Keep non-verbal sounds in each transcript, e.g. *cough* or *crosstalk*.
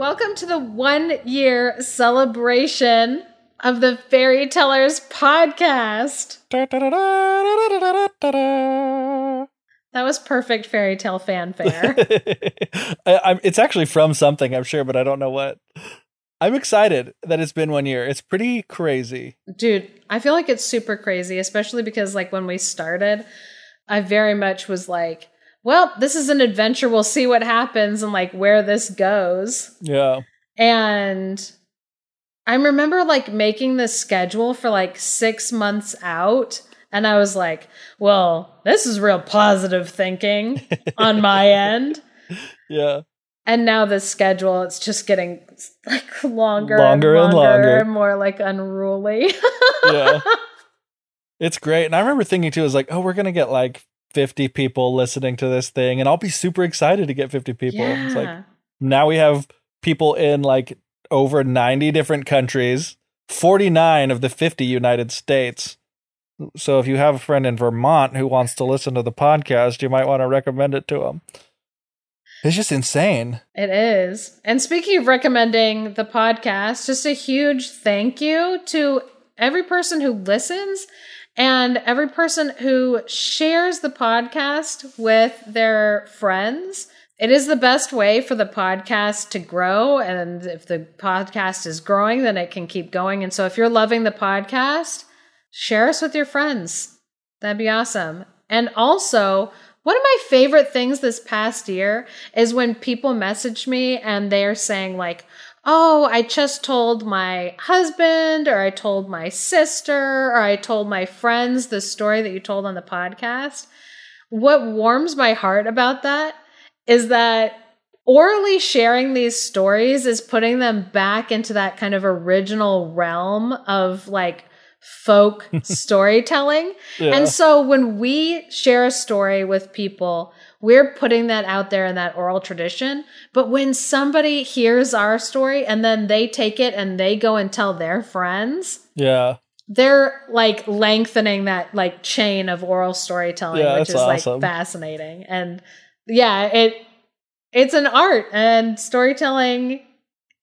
Welcome to the one year celebration of the Fairy Tellers podcast. That was perfect fairy tale fanfare. *laughs* I, it's actually from something, I'm sure, but I don't know what. I'm excited that it's been one year. It's pretty crazy. Dude, I feel like it's super crazy, especially because, like, when we started, I very much was like, well, this is an adventure. We'll see what happens and like where this goes. Yeah. And I remember like making the schedule for like six months out. And I was like, well, this is real positive thinking on my *laughs* end. Yeah. And now the schedule, it's just getting like longer, longer and longer, and longer. more like unruly. yeah. *laughs* It's great. And I remember thinking too, is like, oh, we're going to get like 50 people listening to this thing and I'll be super excited to get 50 people. Yeah. It's like now we have people in like over 90 different countries, 49 of the 50 United States. So if you have a friend in Vermont who wants to listen to the podcast, you might want to recommend it to them. It's just insane. It is. And speaking of recommending the podcast, just a huge thank you to every person who listens and every person who shares the podcast with their friends. It is the best way for the podcast to grow. And if the podcast is growing, then it can keep going. And so if you're loving the podcast, share us with your friends. That'd be awesome. And also, one of my favorite things this past year is when people message me and they're saying, like, oh, I just told my husband, or I told my sister, or I told my friends the story that you told on the podcast. What warms my heart about that is that orally sharing these stories is putting them back into that kind of original realm of like folk *laughs* storytelling. Yeah. And so when we share a story with people, we're putting that out there in that oral tradition. But when somebody hears our story and then they take it and they go and tell their friends, yeah, they're like lengthening that like chain of oral storytelling, yeah, which is awesome. like fascinating. And yeah, it it's an art and storytelling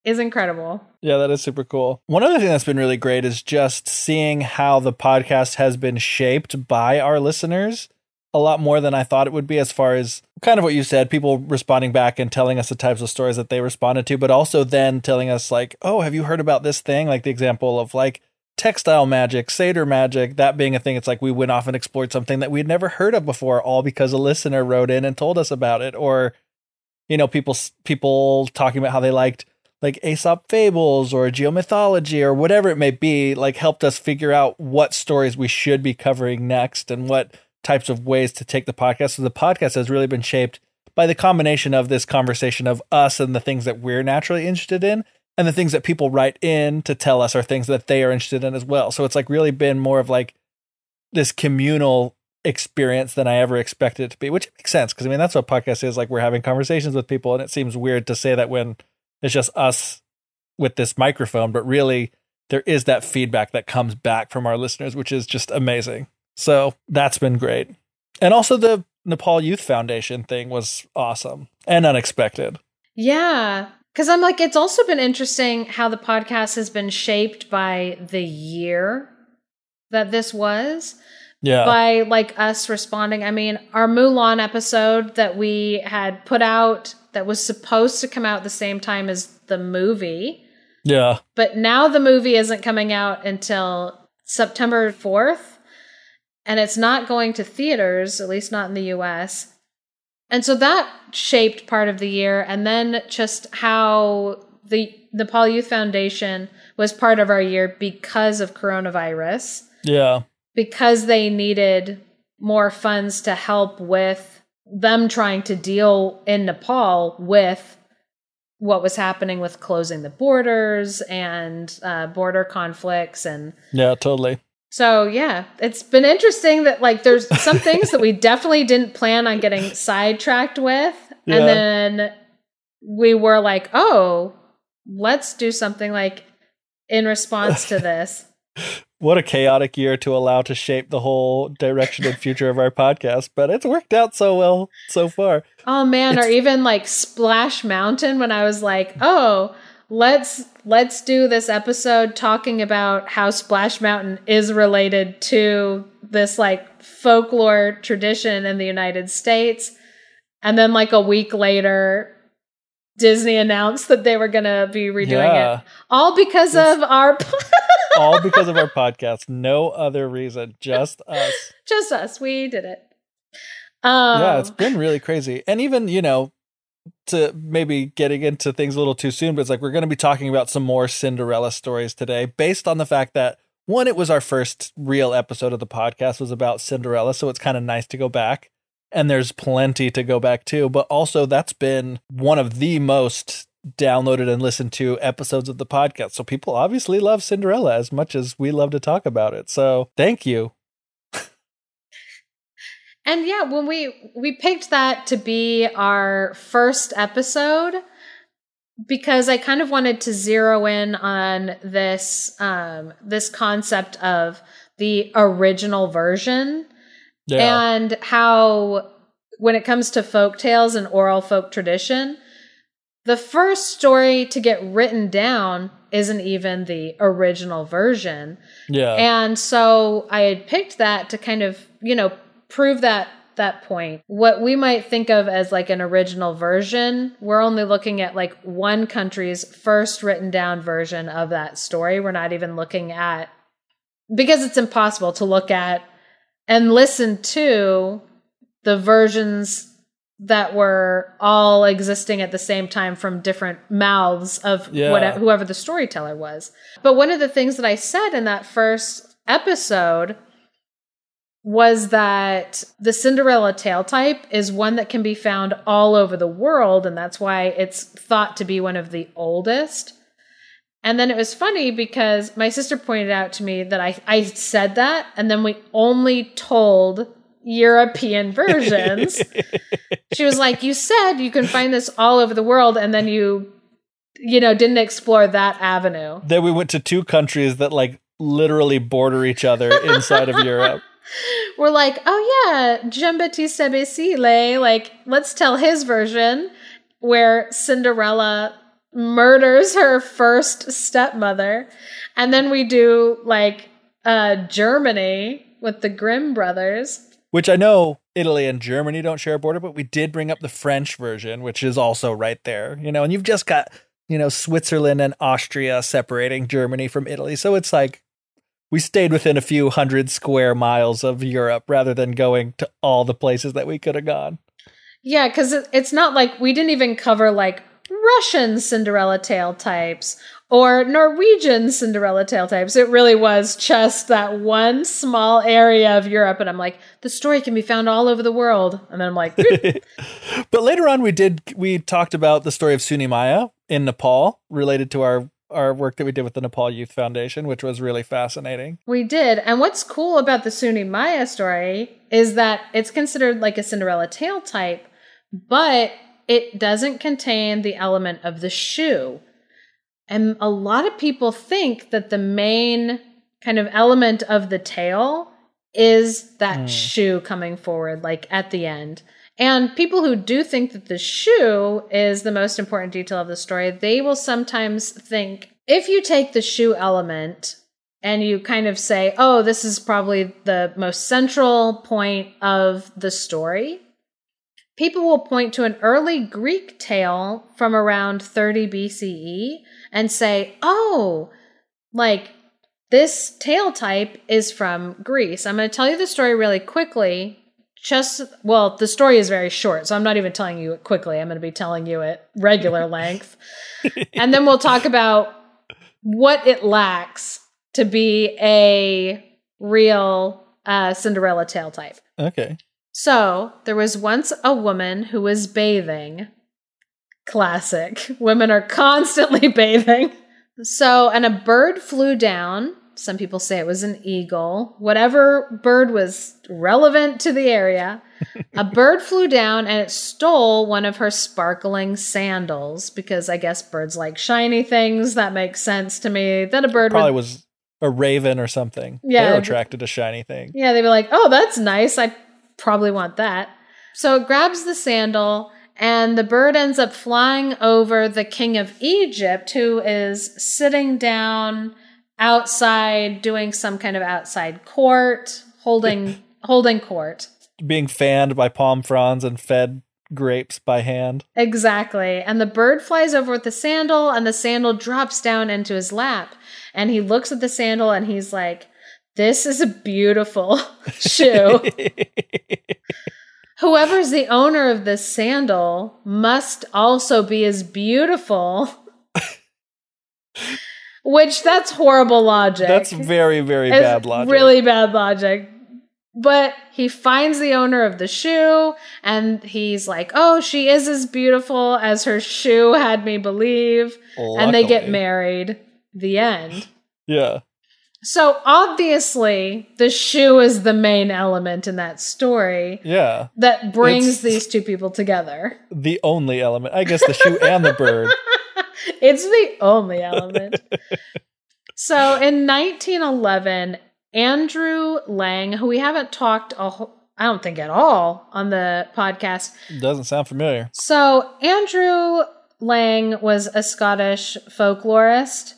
is incredible. Yeah, that is super cool. One other thing that's been really great is just seeing how the podcast has been shaped by our listeners a lot more than I thought it would be, as far as kind of what you said, people responding back and telling us the types of stories that they responded to, but also then telling us, like, oh, have you heard about this thing? Like the example of like textile magic, satyr magic, that being a thing. It's like we went off and explored something that we'd never heard of before, all because a listener wrote in and told us about it. Or, you know, people people talking about how they liked like Aesop fables or geomythology or whatever it may be, like helped us figure out what stories we should be covering next and what types of ways to take the podcast. So the podcast has really been shaped by the combination of this conversation of us and the things that we're naturally interested in and the things that people write in to tell us are things that they are interested in as well. So it's like really been more of like this communal experience than I ever expected it to be, which makes sense because I mean that's what podcast is like we're having conversations with people and it seems weird to say that when it's just us with this microphone, but really there is that feedback that comes back from our listeners, which is just amazing. So that's been great. And also the Nepal Youth Foundation thing was awesome and unexpected. Yeah. Cause I'm like, it's also been interesting how the podcast has been shaped by the year that this was. Yeah. By like us responding. I mean, our Mulan episode that we had put out that was supposed to come out the same time as the movie. Yeah. But now the movie isn't coming out until September 4th and it's not going to theaters, at least not in the US. And so that shaped part of the year. And then just how the Nepal Youth Foundation was part of our year because of coronavirus. Yeah. Because they needed more funds to help with them trying to deal in Nepal with what was happening with closing the borders and uh, border conflicts and Yeah, totally. so yeah it's been interesting that like there's some *laughs* things that we definitely didn't plan on getting sidetracked with Yeah. and then we were like oh let's do something like in response to *laughs* this What a chaotic year to allow to shape the whole direction and future of our podcast, but it's worked out so well so far. Oh man, or even like Splash Mountain when I was like, "Oh, let's let's do this episode talking about how Splash Mountain is related to this like folklore tradition in the United States." And then like a week later, Disney announced that they were going to be redoing Yeah. it. All because It's- of our *laughs* All because of our podcast. No other reason. Just us. just us. We did it. Um, yeah, it's been really crazy. And even, you know, to maybe getting into things a little too soon, but it's like we're going to be talking about some more Cinderella stories today based on the fact that one, it was our first real episode of the podcast was about Cinderella, so it's kind of nice to go back. And there's plenty to go back to, but also that's been one of the most downloaded and listened to episodes of the podcast. So people obviously love Cinderella as much as we love to talk about it. So thank you. And yeah, when we we picked that to be our first episode because I kind of wanted to zero in on this um this concept of the original version Yeah. and how when it comes to folk tales and oral folk tradition the first story to get written down isn't even the original version yeah. and so I had picked that to kind of, you know, prove that that point. What we might think of as like an original version, we're only looking at like one country's first written down version of that story. We're not even looking at because it's impossible to look at and listen to the versions that were all existing at the same time from different mouths of Yeah. whatever, whoever the storyteller was. But one of the things that I said in that first episode was that the Cinderella tale type is one that can be found all over the world, and that's why it's thought to be one of the oldest. And then it was funny because my sister pointed out to me that I, I said that, and then we only told European versions. *laughs* she was like, You said you can find this all over the world, and then you, you know, didn't explore that avenue. Then we went to two countries that like literally border each other inside of Europe. *laughs* We're like, oh yeah, Jean-Baptiste Basile, like, let's tell his version where Cinderella murders her first stepmother. And then we do like uh Germany with the Grimm brothers. Which I know Italy and Germany don't share a border, but we did bring up the French version, which is also right there. You know, and you've just got, you know, Switzerland and Austria separating Germany from Italy. So it's like we stayed within a few hundred square miles of Europe rather than going to all the places that we could have gone. Yeah, because it's not like we didn't even cover like Russian Cinderella tale types or Norwegian Cinderella tale types. It really was just that one small area of Europe. And I'm like, the story can be found all over the world. And then I'm like, *laughs* but later on we did we talked about the story of Suni Maya in Nepal related to our our work that we did with the Nepal Youth Foundation, which was really fascinating. We did. And what's cool about the Suni Maya story is that it's considered like a Cinderella tale type, but it doesn't contain the element of the shoe. And a lot of people think that the main kind of element of the tale is that Mm. shoe coming forward, like at the end. And people who do think that the shoe is the most important detail of the story, they will sometimes think if you take the shoe element and you kind of say, oh, this is probably the most central point of the story, people will point to an early Greek tale from around 30 BCE and say, oh, like this tale type is from Greece. I'm going to tell you the story really quickly. Just, well, the story is very short, so I'm not even telling you it quickly. I'm going to be telling you it regular *laughs* length. and then we'll talk about what it lacks to be a real uh, Cinderella tale type. Okay. So, there was once a woman who was bathing, Classic. Women are constantly *laughs* bathing. So, and a bird flew down. Some people say it was an eagle. Whatever bird was relevant to the area. a *laughs* bird flew down and it stole one of her sparkling sandals because I guess birds like shiny things. That makes sense to me. That a bird Probably would, was a raven or something. Yeah. They're attracted to shiny things. Yeah, they'd be like, oh, that's nice. I probably want that. So it grabs the sandal, and the bird ends up flying over the king of Egypt, who is sitting down outside doing some kind of outside court, holding *laughs* holding court. Being fanned by palm fronds and fed grapes by hand. Exactly. And the bird flies over with the sandal, and the sandal drops down into his lap. And he looks at the sandal and he's like, This is a beautiful *laughs* shoe. Whoever's the owner of this sandal must also be as beautiful. Which that's horrible logic. That's very, very It's bad logic. Really bad logic. But he finds the owner of the shoe and he's like, Oh, she is as beautiful as her shoe had me believe. And they get married. The end. Yeah. So obviously, the shoe is the main element in that story Yeah. that brings It's- these two people together. The only element. I guess the shoe and the bird. *laughs* It's the only element. *laughs* so in 1911, Andrew Lang, who we haven't talked, a whole, I don't think at all on the podcast. Doesn't sound familiar. So Andrew Lang was a Scottish folklorist,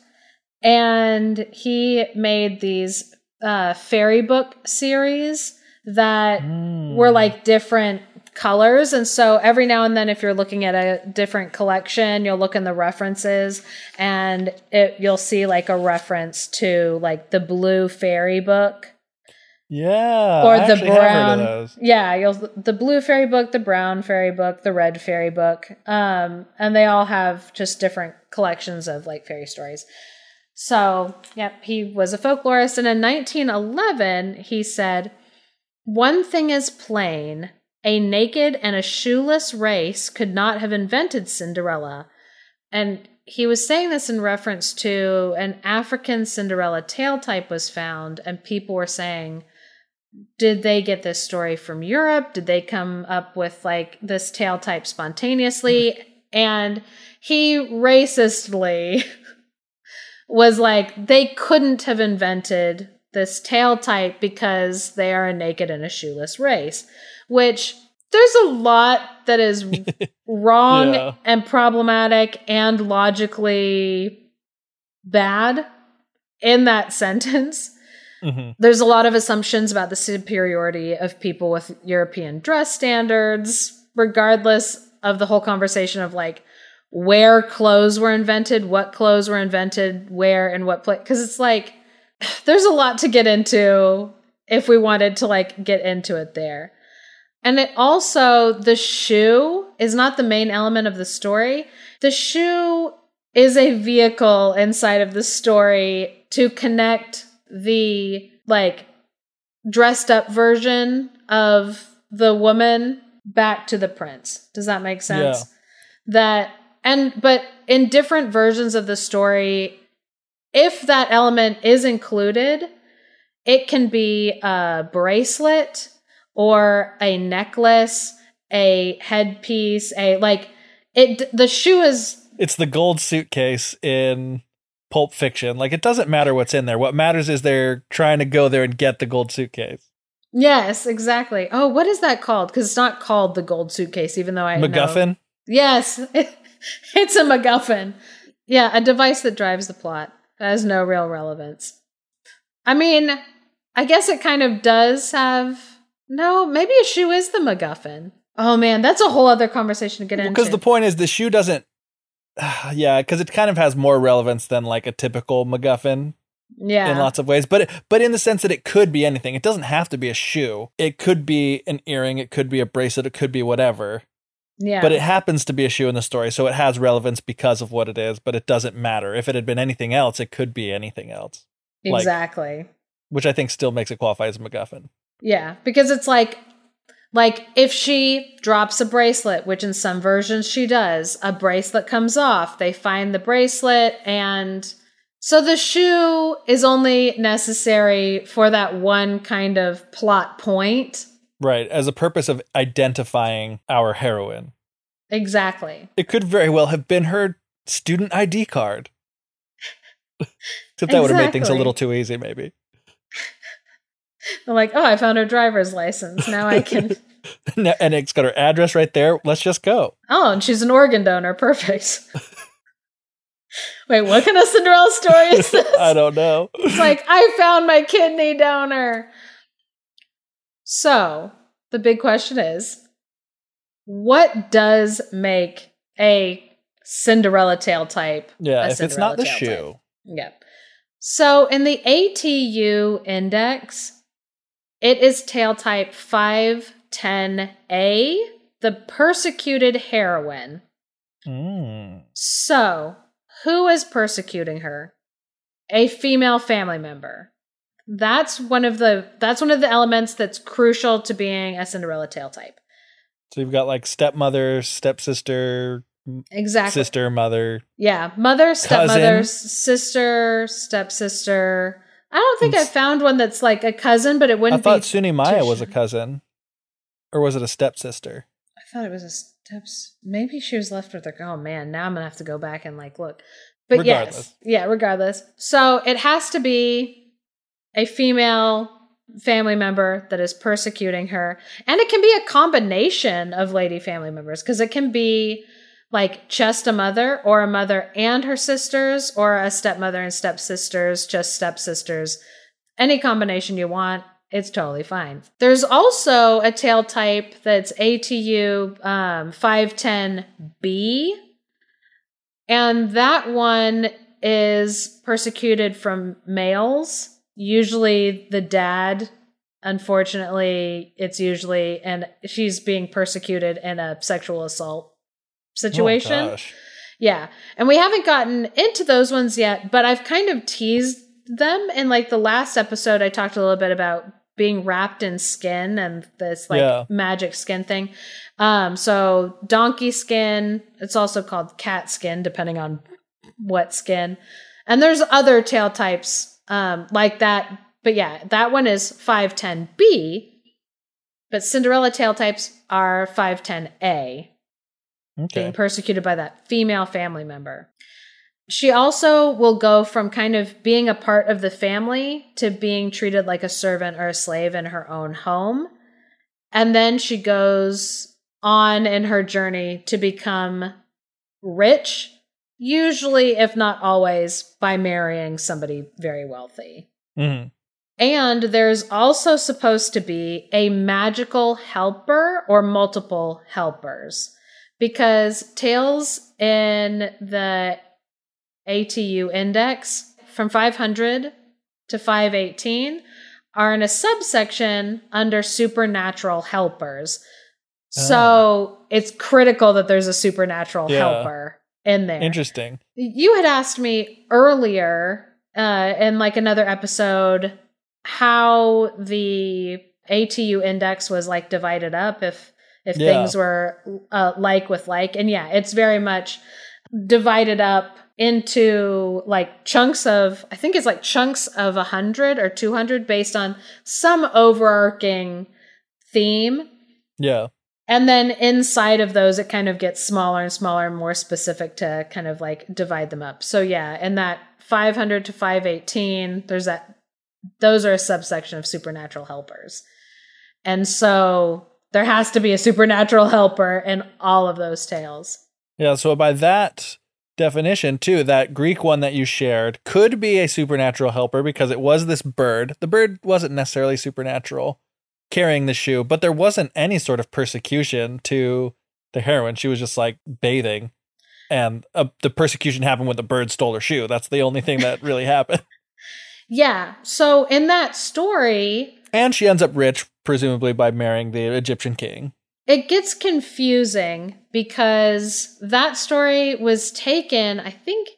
and he made these uh, fairy book series that Hmm. were like different colors and so every now and then if you're looking at a different collection you'll look in the references and it, you'll see like a reference to like the blue fairy book Yeah. or I the actually have heard of brown yeah you'll the blue fairy book the brown fairy book the red fairy book um and they all have just different collections of like fairy stories so yep he was a folklorist and in 1911 he said one thing is plain a naked and a shoeless race could not have invented cinderella and he was saying this in reference to an african cinderella tale type was found and people were saying did they get this story from Europe? Did they come up with like this tale type spontaneously? *laughs* And he racistly was like, they couldn't have invented this tale type because they are a naked and a shoeless race, which there's a lot that is *laughs* wrong Yeah. and problematic and logically bad in that *laughs* sentence Mhm. there's a lot of assumptions about the superiority of people with European dress standards, regardless of the whole conversation of like where clothes were invented, what clothes were invented, where and what place. Because it's like *sighs* there's a lot to get into if we wanted to like get into it there. And it also, the shoe is not the main element of the story. The shoe is a vehicle inside of the story to connect the like dressed up version of the woman back to the prince. Does that make sense? Yeah. That and but in different versions of the story, if that element is included, it can be a bracelet or a necklace, a headpiece, a like it the shoe is It's the gold suitcase in Pulp Fiction. Like it doesn't matter what's in there. What matters is they're trying to go there and get the gold suitcase. Yes, exactly. Oh, what is that called? Because it's not called the gold suitcase, even though I know- MacGuffin. Yes, *laughs* *laughs* it's a MacGuffin. Yeah, a device that drives the plot. That has no real relevance. I mean, I guess it kind of does have. No, maybe a shoe is the MacGuffin. Oh man, that's a whole other conversation to get into. Because the point is, the shoe doesn't. *sighs* Yeah, because it kind of has more relevance than like a typical MacGuffin yeah, in lots of ways. But but in the sense that it could be anything. It doesn't have to be a shoe. It could be an earring. It could be a bracelet. It could be whatever. Yeah, But it happens to be a shoe in the story, so it has relevance because of what it is. But it doesn't matter. If it had been anything else, it could be anything else, like- exactly. which I think still makes it qualify as a MacGuffin. Yeah, because it's like Like if she drops a bracelet, which in some versions she does, a bracelet comes off, they find the bracelet and so the shoe is only necessary for that one kind of plot point. Right, as a purpose of identifying our heroine. Exactly. It could very well have been her student ID card. Except *laughs* that would have made things a little too easy, maybe. They're *laughs* like, oh, I found her driver's license. Now I can. *laughs* and it's got her address right there. Let's just go. oh, and she's an organ donor. Perfect. Wait, what kind of Cinderella story is this? I don't know. It's like, I found my kidney donor. So, the big question is what does make a Cinderella tale type? Yeah, if it's not the shoe. Yeah. So, in the ATU index, it is tale type 510A, the persecuted heroine. Mm. So, who is persecuting her? A female family member. That's one of the that's one of the elements that's crucial to being a Cinderella tale type. So you've got like stepmother, stepsister, Exactly. sister, mother. Yeah, mother, stepmother, Cousin. sister, stepsister. I don't think And I found one that's like a cousin, but it wouldn't be. I thought. Suni Maya was a cousin. Or was it a stepsister? I thought it was a steps. Maybe she was left with her. Oh man, now I'm gonna have to go back and like look. But yes, yeah, regardless. So it has to be a female family member that is persecuting her, and it can be a combination of lady family members because it can be like just a mother or a mother and her sisters or a stepmother and stepsisters, just stepsisters. Any combination you want, it's totally fine. There's also a tale type that's ATU um, 510B, and that one is persecuted from males, usually the dad. Unfortunately, it's usually, and she's being persecuted in a sexual assault situation. Oh. Yeah. And we haven't gotten into those ones yet, but I've kind of teased them. In like the last episode, I talked a little bit about being wrapped in skin and this like Yeah. magic skin thing. Um, so donkey skin, it's also called cat skin, depending on what skin. And there's other tale types um, like that. But yeah, that one is 510B. But Cinderella tale types are 510A okay. being persecuted by that female family member. She also will go from kind of being a part of the family to being treated like a servant or a slave in her own home. And then she goes on in her journey to become rich, usually, if not always, by marrying somebody very wealthy. Mhm. And there's also supposed to be a magical helper or multiple helpers because tales in the ATU index from 500 to 518 are in a subsection under supernatural helpers. So it's critical that there's a supernatural Yeah. helper in there. Interesting. You had asked me earlier uh, in like another episode how the ATU index was like divided up if if Yeah. things were uh, like with like and yeah it's very much divided up into like chunks of I think it's like chunks of a hundred or two hundred based on some overarching theme Yeah. And then inside of those, it kind of gets smaller and smaller and more specific to kind of like divide them up. So yeah, and that 500 to 518, there's that, those are a subsection of supernatural helpers. And so there has to be a supernatural helper in all of those tales. Yeah. So by that definition, too, that Greek one that you shared could be a supernatural helper because it was this bird. The bird wasn't necessarily supernatural carrying the shoe, but there wasn't any sort of persecution to the heroine. She was just like bathing. And uh, the persecution happened when the bird stole her shoe. That's the only thing that really *laughs* happened. Yeah. So in that story, And she ends up rich, presumably by marrying the Egyptian king. it gets confusing because that story was taken, I think,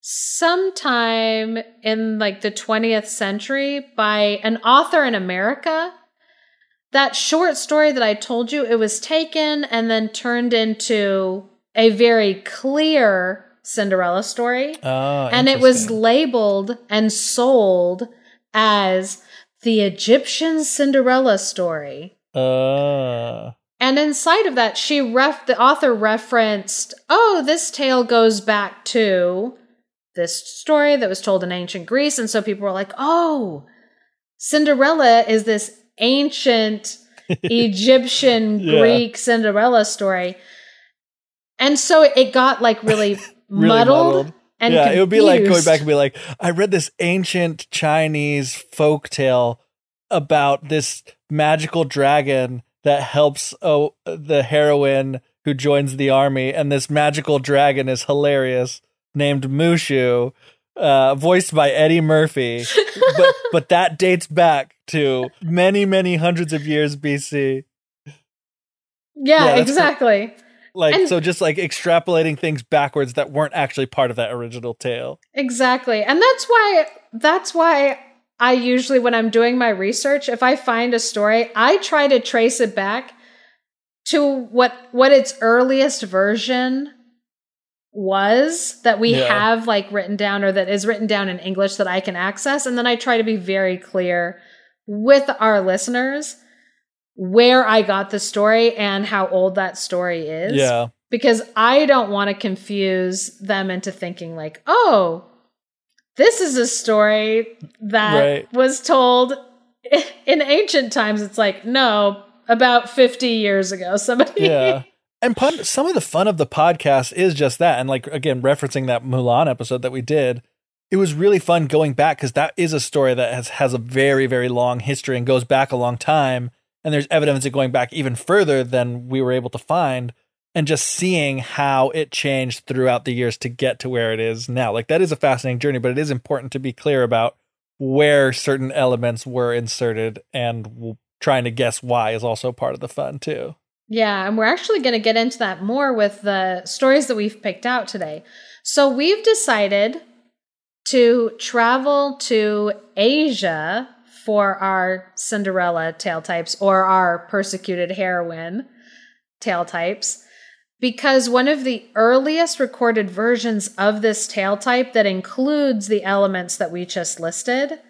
sometime in like the 20th century by an author in America. That short story that I told you, it was taken and then turned into a very clear Cinderella story. Oh, and it was labeled and sold as the Egyptian Cinderella story. Uh, And inside of that, she ref the author referenced, oh, this tale goes back to this story that was told in ancient Greece. And so people were like, oh, Cinderella is this ancient *laughs* Egyptian Yeah. Greek Cinderella story. And so it got like really, *laughs* really muddled, muddled. and yeah, it would be like going back and be like, I read this ancient Chinese folk tale about this magical dragon that helps oh, the heroine who joins the army, and this magical dragon is hilarious, named Mushu, uh, voiced by Eddie Murphy. *laughs* but but that dates back to many many hundreds of years BC. Yeah, Yeah, exactly. Like And- so, just like extrapolating things backwards that weren't actually part of that original tale. Exactly. And that's why that's why I usually when I'm doing my research, if I find a story, I try to trace it back to what what its earliest version was that we Yeah. have like written down or that is written down in English that I can access and then I try to be very clear with our listeners where I got the story and how old that story is Yeah. because I don't want to confuse them into thinking like, oh, this is a story that Right. was told *laughs* in ancient times. It's like, no, about 50 years ago, somebody. yeah. *laughs* And pun- some of the fun of the podcast is just that. And like, again, referencing that Mulan episode that we did, it was really fun going back because that is a story that has, has a very, very long history and goes back a long time. And there's evidence of going back even further than we were able to find. And just seeing how it changed throughout the years to get to where it is now. Like, that is a fascinating journey, but it is important to be clear about where certain elements were inserted and trying to guess why is also part of the fun, too. Yeah, and we're actually going to get into that more with the stories that we've picked out today. So we've decided to travel to Asia for our Cinderella tale types or our persecuted heroine tale types because one of the earliest recorded versions of this tale type that includes the elements that we just listed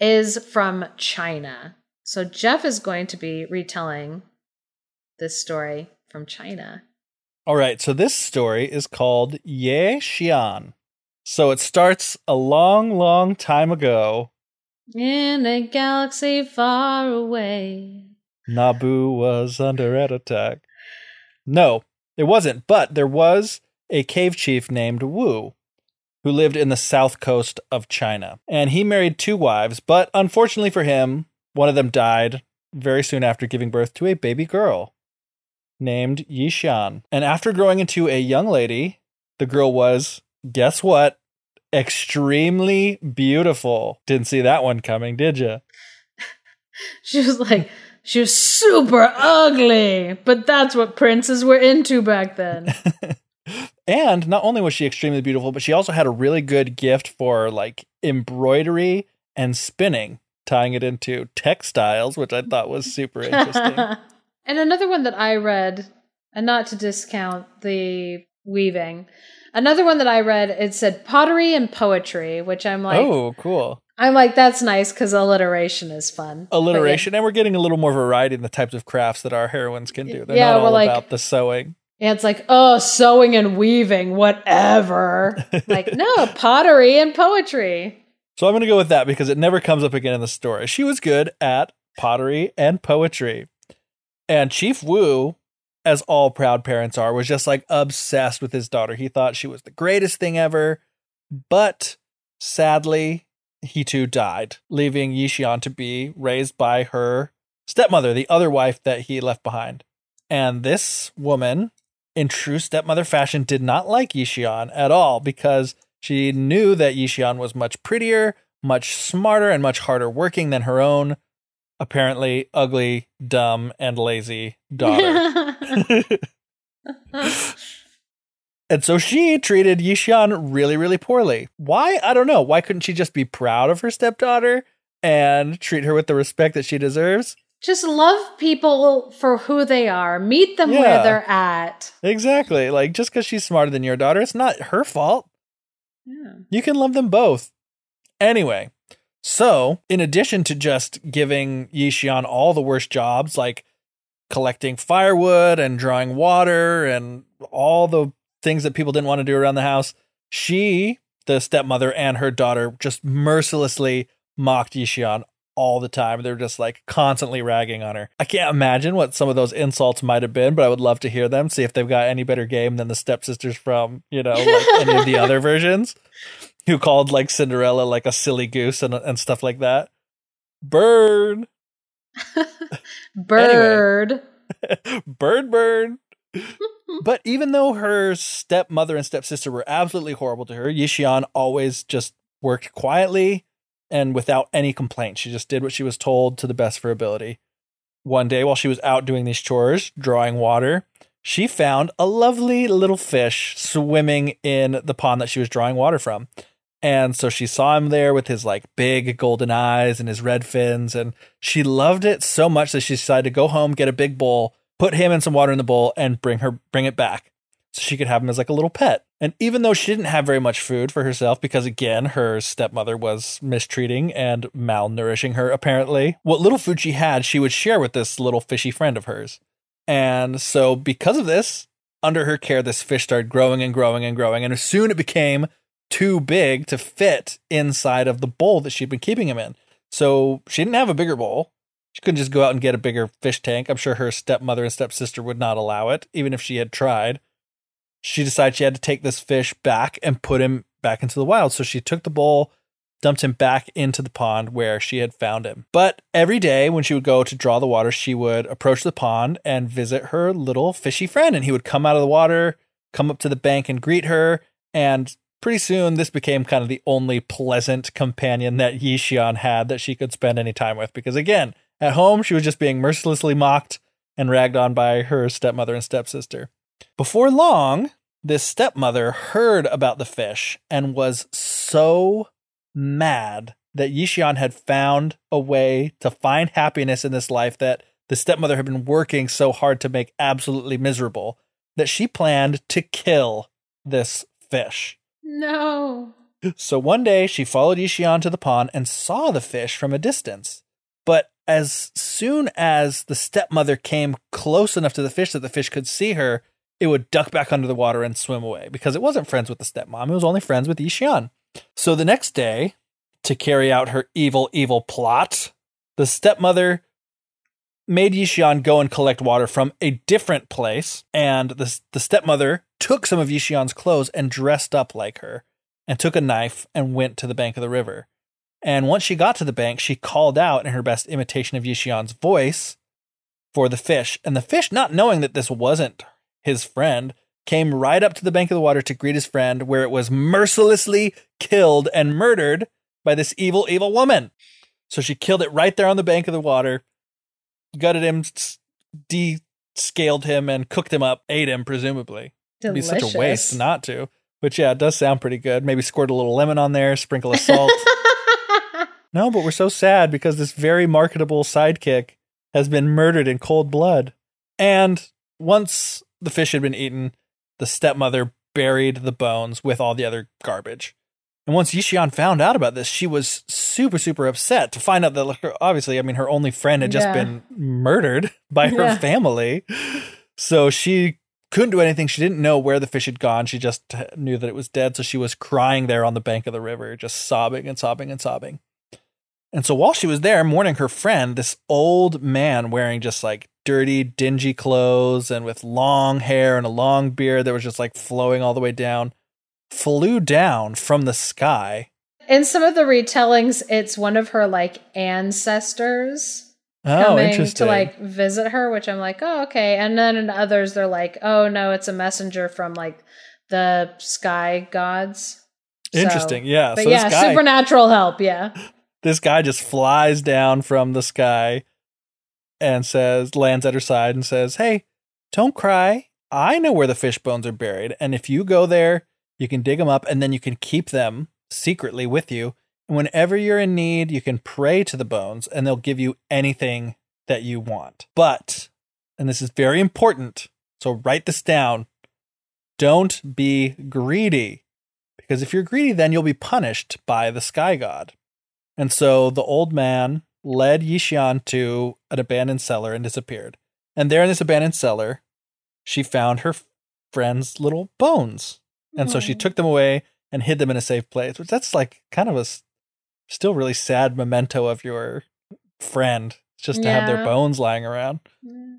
is from China. So Geoff is going to be retelling this story from China. All right, so this story is called Ye Xian. So it starts a long, long time ago. In a galaxy far away. Naboo was under attack. No, it wasn't, but there was a cave chief named Wu who lived in the south coast of China. And he married two wives, but unfortunately for him, one of them died very soon after giving birth to a baby girl named Ye Xian. And after growing into a young lady, the girl was, guess what? Extremely beautiful. Didn't see that one coming, did you? *laughs* She was like, she was super ugly, but that's what princes were into back then. *laughs* and not only was she extremely beautiful, but she also had a really good gift for like embroidery and spinning, tying it into textiles, which I thought was super interesting. *laughs* and another one that I read, and not to discount the weaving, another one that I read, it said pottery and poetry, which I'm like, oh, cool. I'm like, that's nice because alliteration is fun. But yeah. Alliteration. And we're getting a little more variety in the types of crafts that our heroines can do. They're Yeah, not we're all like- about the sewing. Yeah, it's like, oh, sewing and weaving, whatever. *laughs* like, no, pottery and poetry. So I'm going to go with that because it never comes up again in the story. She was good at pottery and poetry. And Chief Wu, as all proud parents are, was just like obsessed with his daughter. He thought she was the greatest thing ever. But sadly, he too died, leaving Ye Xian to be raised by her stepmother, the other wife that he left behind. And this woman, in true stepmother fashion, did not like Ye Xian at all because she knew that Ye Xian was much prettier, much smarter, and much harder working than her own apparently ugly, dumb, and lazy daughter. *laughs* *laughs* and so she treated Ye Xian really, really poorly. Why? I don't know. Why couldn't she just be proud of her stepdaughter and treat her with the respect that she deserves? just love people for who they are. Meet them Yeah. where they're at. Exactly. Like just because she's smarter than your daughter, it's not her fault. Yeah. You can love them both. Anyway, so in addition to just giving Ye Xian all the worst jobs, like collecting firewood and drawing water and all the things that people didn't want to do around the house, she, the stepmother, and her daughter just mercilessly mocked Ye Xian all the time. They're just like constantly ragging on her. I can't imagine what some of those insults might have been, but I would love to hear them, see if they've got any better game than the stepsisters from, you know, like any of the other *laughs* versions who called like Cinderella like a silly goose and, and stuff like that. *laughs* Bird, Bird. bird, bird. but even though her stepmother and stepsister were absolutely horrible to her, Ye Xian always just worked quietly and without any complaint. She just did what she was told to the best of her ability. One day, while she was out doing these chores, drawing water, she found a lovely little fish swimming in the pond that she was drawing water from. And so she saw him there with his like big golden eyes and his red fins. And she loved it so much that she decided to go home, get a big bowl, put him and some water in the bowl, and bring her bring it back so she could have him as like a little pet. And even though she didn't have very much food for herself, because again, her stepmother was mistreating and malnourishing her, apparently, what little food she had, she would share with this little fishy friend of hers. And so, because of this, under her care, this fish started growing and growing and growing. And soon it became too big to fit inside of the bowl that she'd been keeping him in. So she didn't have a bigger bowl. She couldn't just go out and get a bigger fish tank. I'm sure her stepmother and stepsister would not allow it, even if she had tried. She decided she had to take this fish back and put him back into the wild. So she took the bowl, dumped him back into the pond where she had found him. But every day when she would go to draw the water, she would approach the pond and visit her little fishy friend. And he would come out of the water, come up to the bank and greet her. And pretty soon, this became kind of the only pleasant companion that Ye Xian had that she could spend any time with. Because again, at home, she was just being mercilessly mocked and ragged on by her stepmother and stepsister. Before long, this stepmother heard about the fish and was so mad that Ye Xian had found a way to find happiness in this life that the stepmother had been working so hard to make absolutely miserable that she planned to kill this fish. No. So one day she followed Ye Xian to the pond and saw the fish from a distance. But as soon as the stepmother came close enough to the fish that the fish could see her, it would duck back under the water and swim away because it wasn't friends with the stepmom. It was only friends with Ye Xian. So the next day, to carry out her evil, evil plot, the stepmother made Ye Xian go and collect water from a different place. And the, the stepmother took some of Ye Xian's clothes and dressed up like her and took a knife and went to the bank of the river. And once she got to the bank, she called out in her best imitation of Ye Xian's voice for the fish. And the fish, not knowing that this wasn't his friend, came right up to the bank of the water to greet his friend, where it was mercilessly killed and murdered by this evil, evil woman. So she killed it right there on the bank of the water, gutted him, descaled him, and cooked him up, ate him, presumably. It'd be such a waste not to. But yeah, it does sound pretty good. Maybe squirt a little lemon on there, sprinkle of salt. *laughs* no, but we're so sad because this very marketable sidekick has been murdered in cold blood. And once the fish had been eaten, the stepmother buried the bones with all the other garbage. And once Ye Xian found out about this, she was super, super upset to find out that, obviously, I mean, her only friend had just Yeah. been murdered *laughs* by her Yeah. family. So she couldn't do anything. She didn't know where the fish had gone. She just knew that it was dead. So she was crying there on the bank of the river, just sobbing and sobbing and sobbing. And so while she was there mourning her friend, this old man wearing just like dirty, dingy clothes and with long hair and a long beard that was just like flowing all the way down, flew down from the sky. In some of the retellings, it's one of her like ancestors Oh, coming interesting. to like visit her, which I'm like, oh, okay. And then in others, they're like, oh no, it's a messenger from like the sky gods. So- interesting. yeah. But so yeah, this guy, supernatural help. Yeah. *laughs* this guy just flies down from the sky and says, lands at her side and says, Hey, don't cry. I know where the fish bones are buried. And if you go there, you can dig them up and then you can keep them secretly with you. And whenever you're in need, you can pray to the bones and they'll give you anything that you want. But, and this is very important, so write this down don't be greedy. Because if you're greedy, then you'll be punished by the sky god. And so the old man led Ye Xian to an abandoned cellar and disappeared. And there in this abandoned cellar, she found her friend's little bones. And so she mm. took them away and hid them in a safe place, which that's like kind of a still really sad memento of your friend, just to have their bones lying around. Mm.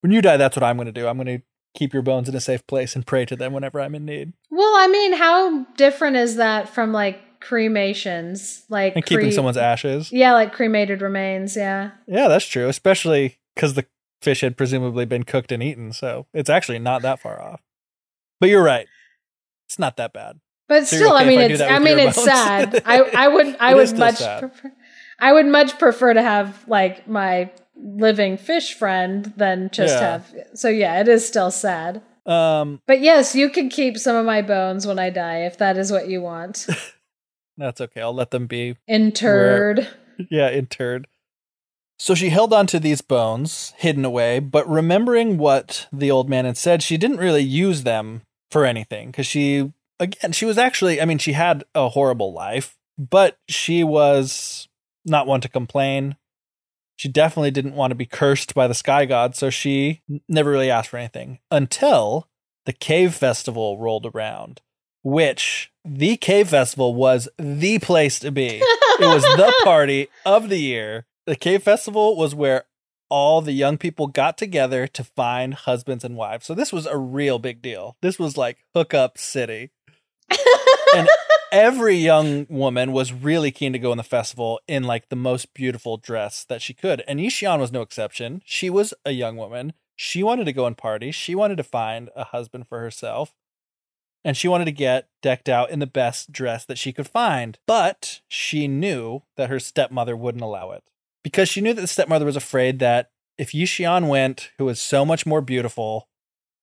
When you die, that's what I'm going to do. I'm going to keep your bones in a safe place and pray to them whenever I'm in need. Well, I mean, how different is that from like cremations? Like And keeping cre- someone's ashes. Yeah, like cremated remains. Yeah. Yeah, that's true, especially because the fish had presumably been cooked and eaten. So it's actually not that far off. But you're right. It's not that bad. But So still, I mean, I it's I mean, it's sad. *laughs* I I would I would much prefer I would much prefer to have like my living fish friend than just Yeah. have. So yeah, it is still sad. Um, But yes, you can keep some of my bones when I die if that is what you want. *laughs* that's okay. I'll let them be Interred. yeah, interred. So she held on to these bones, hidden away, but remembering what the old man had said, she didn't really use them for anything because she, again, she was actually, I mean, she had a horrible life, but she was not one to complain. She definitely didn't want to be cursed by the sky god, so she never really asked for anything until the cave festival rolled around, which the cave festival was the place to be it was the *laughs* party of the year. The cave festival was where all the young people got together to find husbands and wives. So this was a real big deal. This was like hookup city. *laughs* And every young woman was really keen to go in the festival in like the most beautiful dress that she could. And Ye Xian was no exception. She was a young woman. She wanted to go and party. She wanted to find a husband for herself. And she wanted to get decked out in the best dress that she could find. But she knew that her stepmother wouldn't allow it. Because she knew that the stepmother was afraid that if Ye Xian went, who was so much more beautiful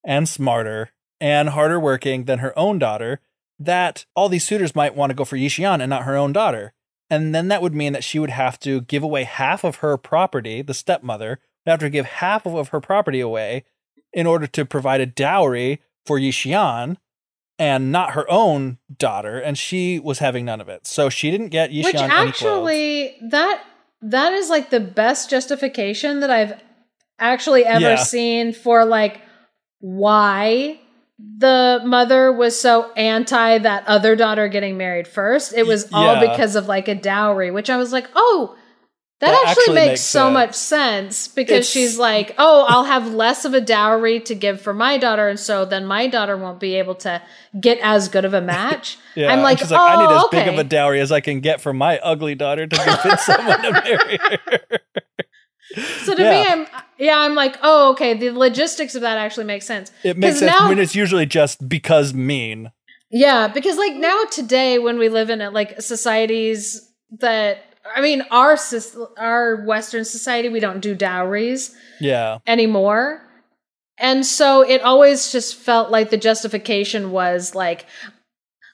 and smarter and harder working than her own daughter, that all these suitors might want to go for Ye Xian and not her own daughter. And then that would mean that she would have to give away half of her property, the stepmother would have to give half of her property away in order to provide a dowry for Ye Xian and not her own daughter. And she was having none of it. So she didn't get Ye Xian Which actually that that is like the best justification that I've actually ever Yeah. seen for like why the mother was so anti that other daughter getting married first. It was all Yeah. because of like a dowry, which I was like, "Oh, that, That actually, actually makes, makes so much sense because It's- she's like, "Oh, I'll have less of a dowry to give for my daughter and so then my daughter won't be able to get as good of a match." *laughs* Yeah, I'm like, she's like, I need "Oh, as okay." big of a dowry as I can get for my ugly daughter to convince someone to marry her. *laughs* So to Yeah. me, I'm yeah, I'm like, oh, okay. The logistics of that actually makes sense. It makes sense now- when it's usually just because mean. Yeah, because like now today, when we live in uh, like societies that I mean, our our Western society, we don't do dowries Yeah. anymore, and so it always just felt like the justification was like,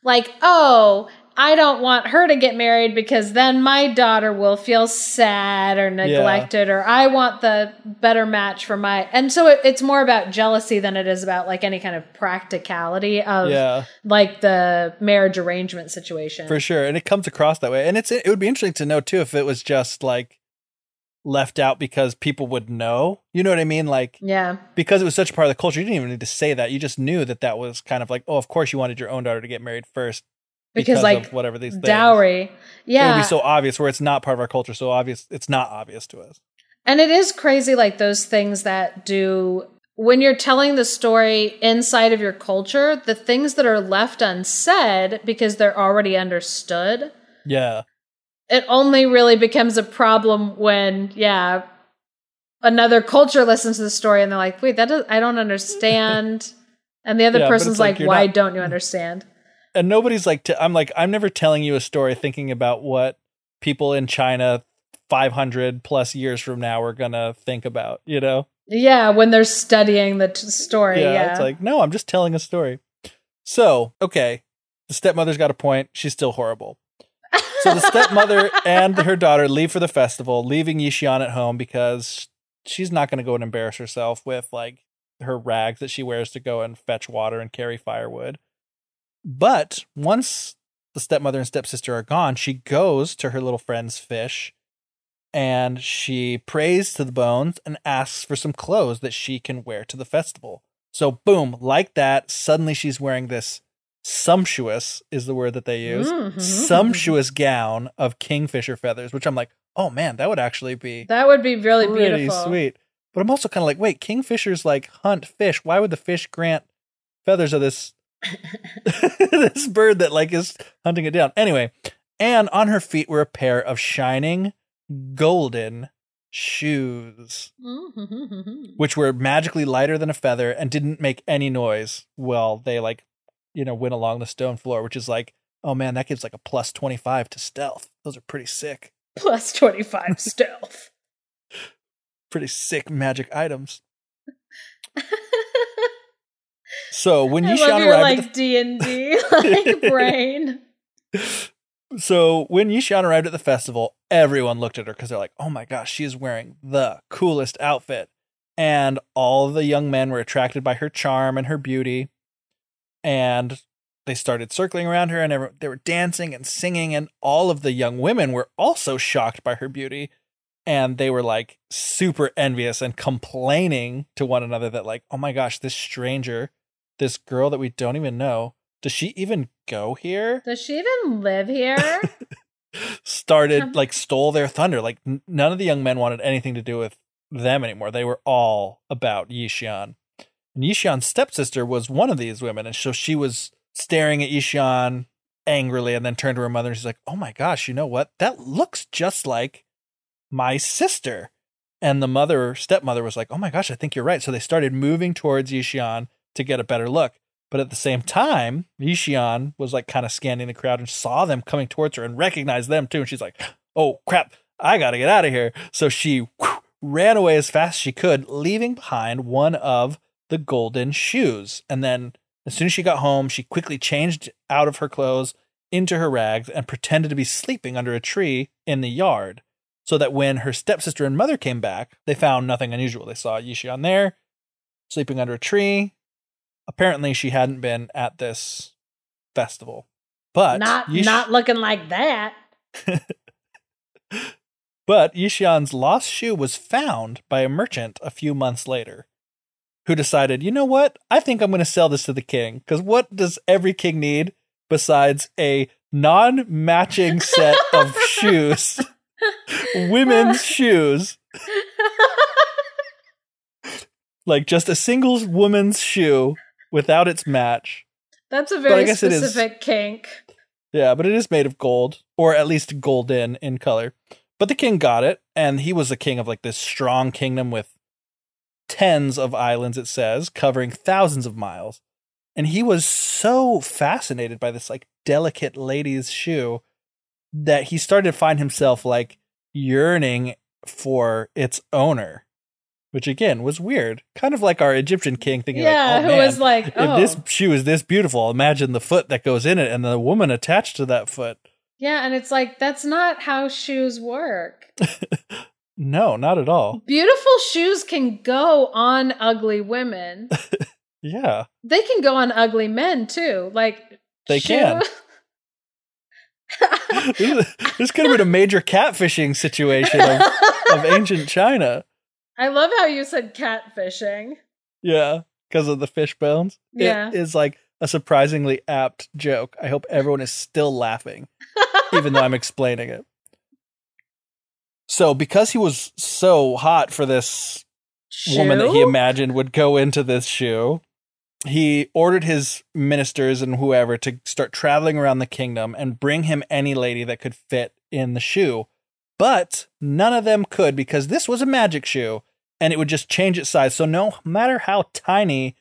like, oh. I don't want her to get married because then my daughter will feel sad or neglected, or I want the better match for my. And so it, it's more about jealousy than it is about like any kind of practicality of Yeah. like the marriage arrangement situation. For sure. And it comes across that way. And it's it would be interesting to know too if it was just like left out because people would know. You know what I mean? Like yeah. because it was such a part of the culture, you didn't even need to say that. You just knew that that was kind of like, oh, of course you wanted your own daughter to get married first Because, like, of whatever these things. Dowry. It would be so obvious where it's not part of our culture. So obvious, it's not obvious to us. and it is crazy like those things that do when you're telling the story inside of your culture, the things that are left unsaid because they're already understood. Yeah. It only really becomes a problem when, yeah, another culture listens to the story and they're like, "Wait, that does, I don't understand." And the other Yeah, person's like like, "Why not- don't you understand?" And nobody's like i i'm like i'm never telling you a story thinking about what people in china 500 plus years from now are gonna think about you know Yeah, when they're studying the t- story. yeah, Yeah, it's like no i'm just telling a story so okay the stepmother's got a point she's still horrible so the stepmother *laughs* and her daughter leave for the festival leaving Ye Xian at home because she's not going to go and embarrass herself with like her rags that she wears to go and fetch water and carry firewood. But once the stepmother and stepsister are gone, she goes to her little friend's fish and she prays to the bones and asks for some clothes that she can wear to the festival. So, boom, like that, suddenly she's wearing this sumptuous, is the word that they use, Mhm. sumptuous gown of kingfisher feathers, which I'm like, oh man, that would actually be That would be really beautiful. sweet. But I'm also kind of like, wait, kingfishers like hunt fish. Why would the fish grant feathers of this *laughs* this bird that like is hunting it down? Anyway, and on her feet were a pair of shining golden shoes, Mhm. which were magically lighter than a feather and didn't make any noise Well, they like, you know, went along the stone floor, which is like, oh man, that gives like a plus 25 to stealth. Those are pretty sick. Plus 25 *laughs* stealth. Pretty sick magic items. *laughs* So when I Ye Xian your arrived like D and D *laughs* like brain. so when Ye Xian arrived at the festival, everyone looked at her because they're like, "Oh my gosh, she is wearing the coolest outfit," and all the young men were attracted by her charm and her beauty, and they started circling around her and they were dancing and singing, and all of the young women were also shocked by her beauty. And they were like super envious and complaining to one another that, like, oh my gosh, this stranger, this girl that we don't even know, does she even go here? Does she even live here? *laughs* started like stole their thunder. Like n- none of the young men wanted anything to do with them anymore. They were all about Ye Xian. And Ye Xian's stepsister was one of these women, and so she was staring at Ye Xian angrily, and then turned to her mother and she's like, "Oh my gosh, you know what? That looks just like my sister." And the mother, stepmother, was like, "Oh my gosh, I think you're right." So they started moving towards Ye Xian to get a better look. But at the same time, Ye Xian was like kind of scanning the crowd and saw them coming towards her and recognized them too. And she's like, oh crap, I got to get out of here. So she ran away as fast as she could, leaving behind one of the golden shoes. And then as soon as she got home, she quickly changed out of her clothes into her rags and pretended to be sleeping under a tree in the yard. So that when her stepsister and mother came back, they found nothing unusual. They saw Ye Xian there, sleeping under a tree, apparently she hadn't been at this festival. But not Yish- not looking like that. *laughs* but Ye Xian's lost shoe was found by a merchant a few months later, who decided, you know what? I think I'm going to sell this to the king because what does every king need besides a non-matching set of *laughs* shoes, women's *laughs* shoes, like just a single woman's shoe without its match? That's a very guess it is- specific kink. Yeah, but it is made of gold, or at least golden in color. But the king got it, and he was the king of like this strong kingdom with tens of islands, it says, covering thousands of miles. And he was so fascinated by this like delicate lady's shoe that he started to find himself like yearning for its owner, which again was weird. Kind of like our Egyptian king thinking yeah, like, oh, who man, was like, oh. if oh, this shoe is this beautiful, imagine the foot that goes in it and the woman attached to that foot. yeah, and it's like that's not how shoes work. *laughs* No, not at all. Beautiful shoes can go on ugly women. *laughs* Yeah, they can go on ugly men too. Like They shoe- can. this, *laughs* this could have been a major catfishing situation of, of ancient China. I love how you said catfishing. Yeah, because of the fish bones. Yeah. It is like a surprisingly apt joke. I hope everyone is still laughing, *laughs* even though I'm explaining it. So, because he was so hot for this woman that he imagined would go into this shoe. He ordered his ministers and whoever to start traveling around the kingdom and bring him any lady that could fit in the shoe. But none of them could because this was a magic shoe and it would just change its size. So no matter how tiny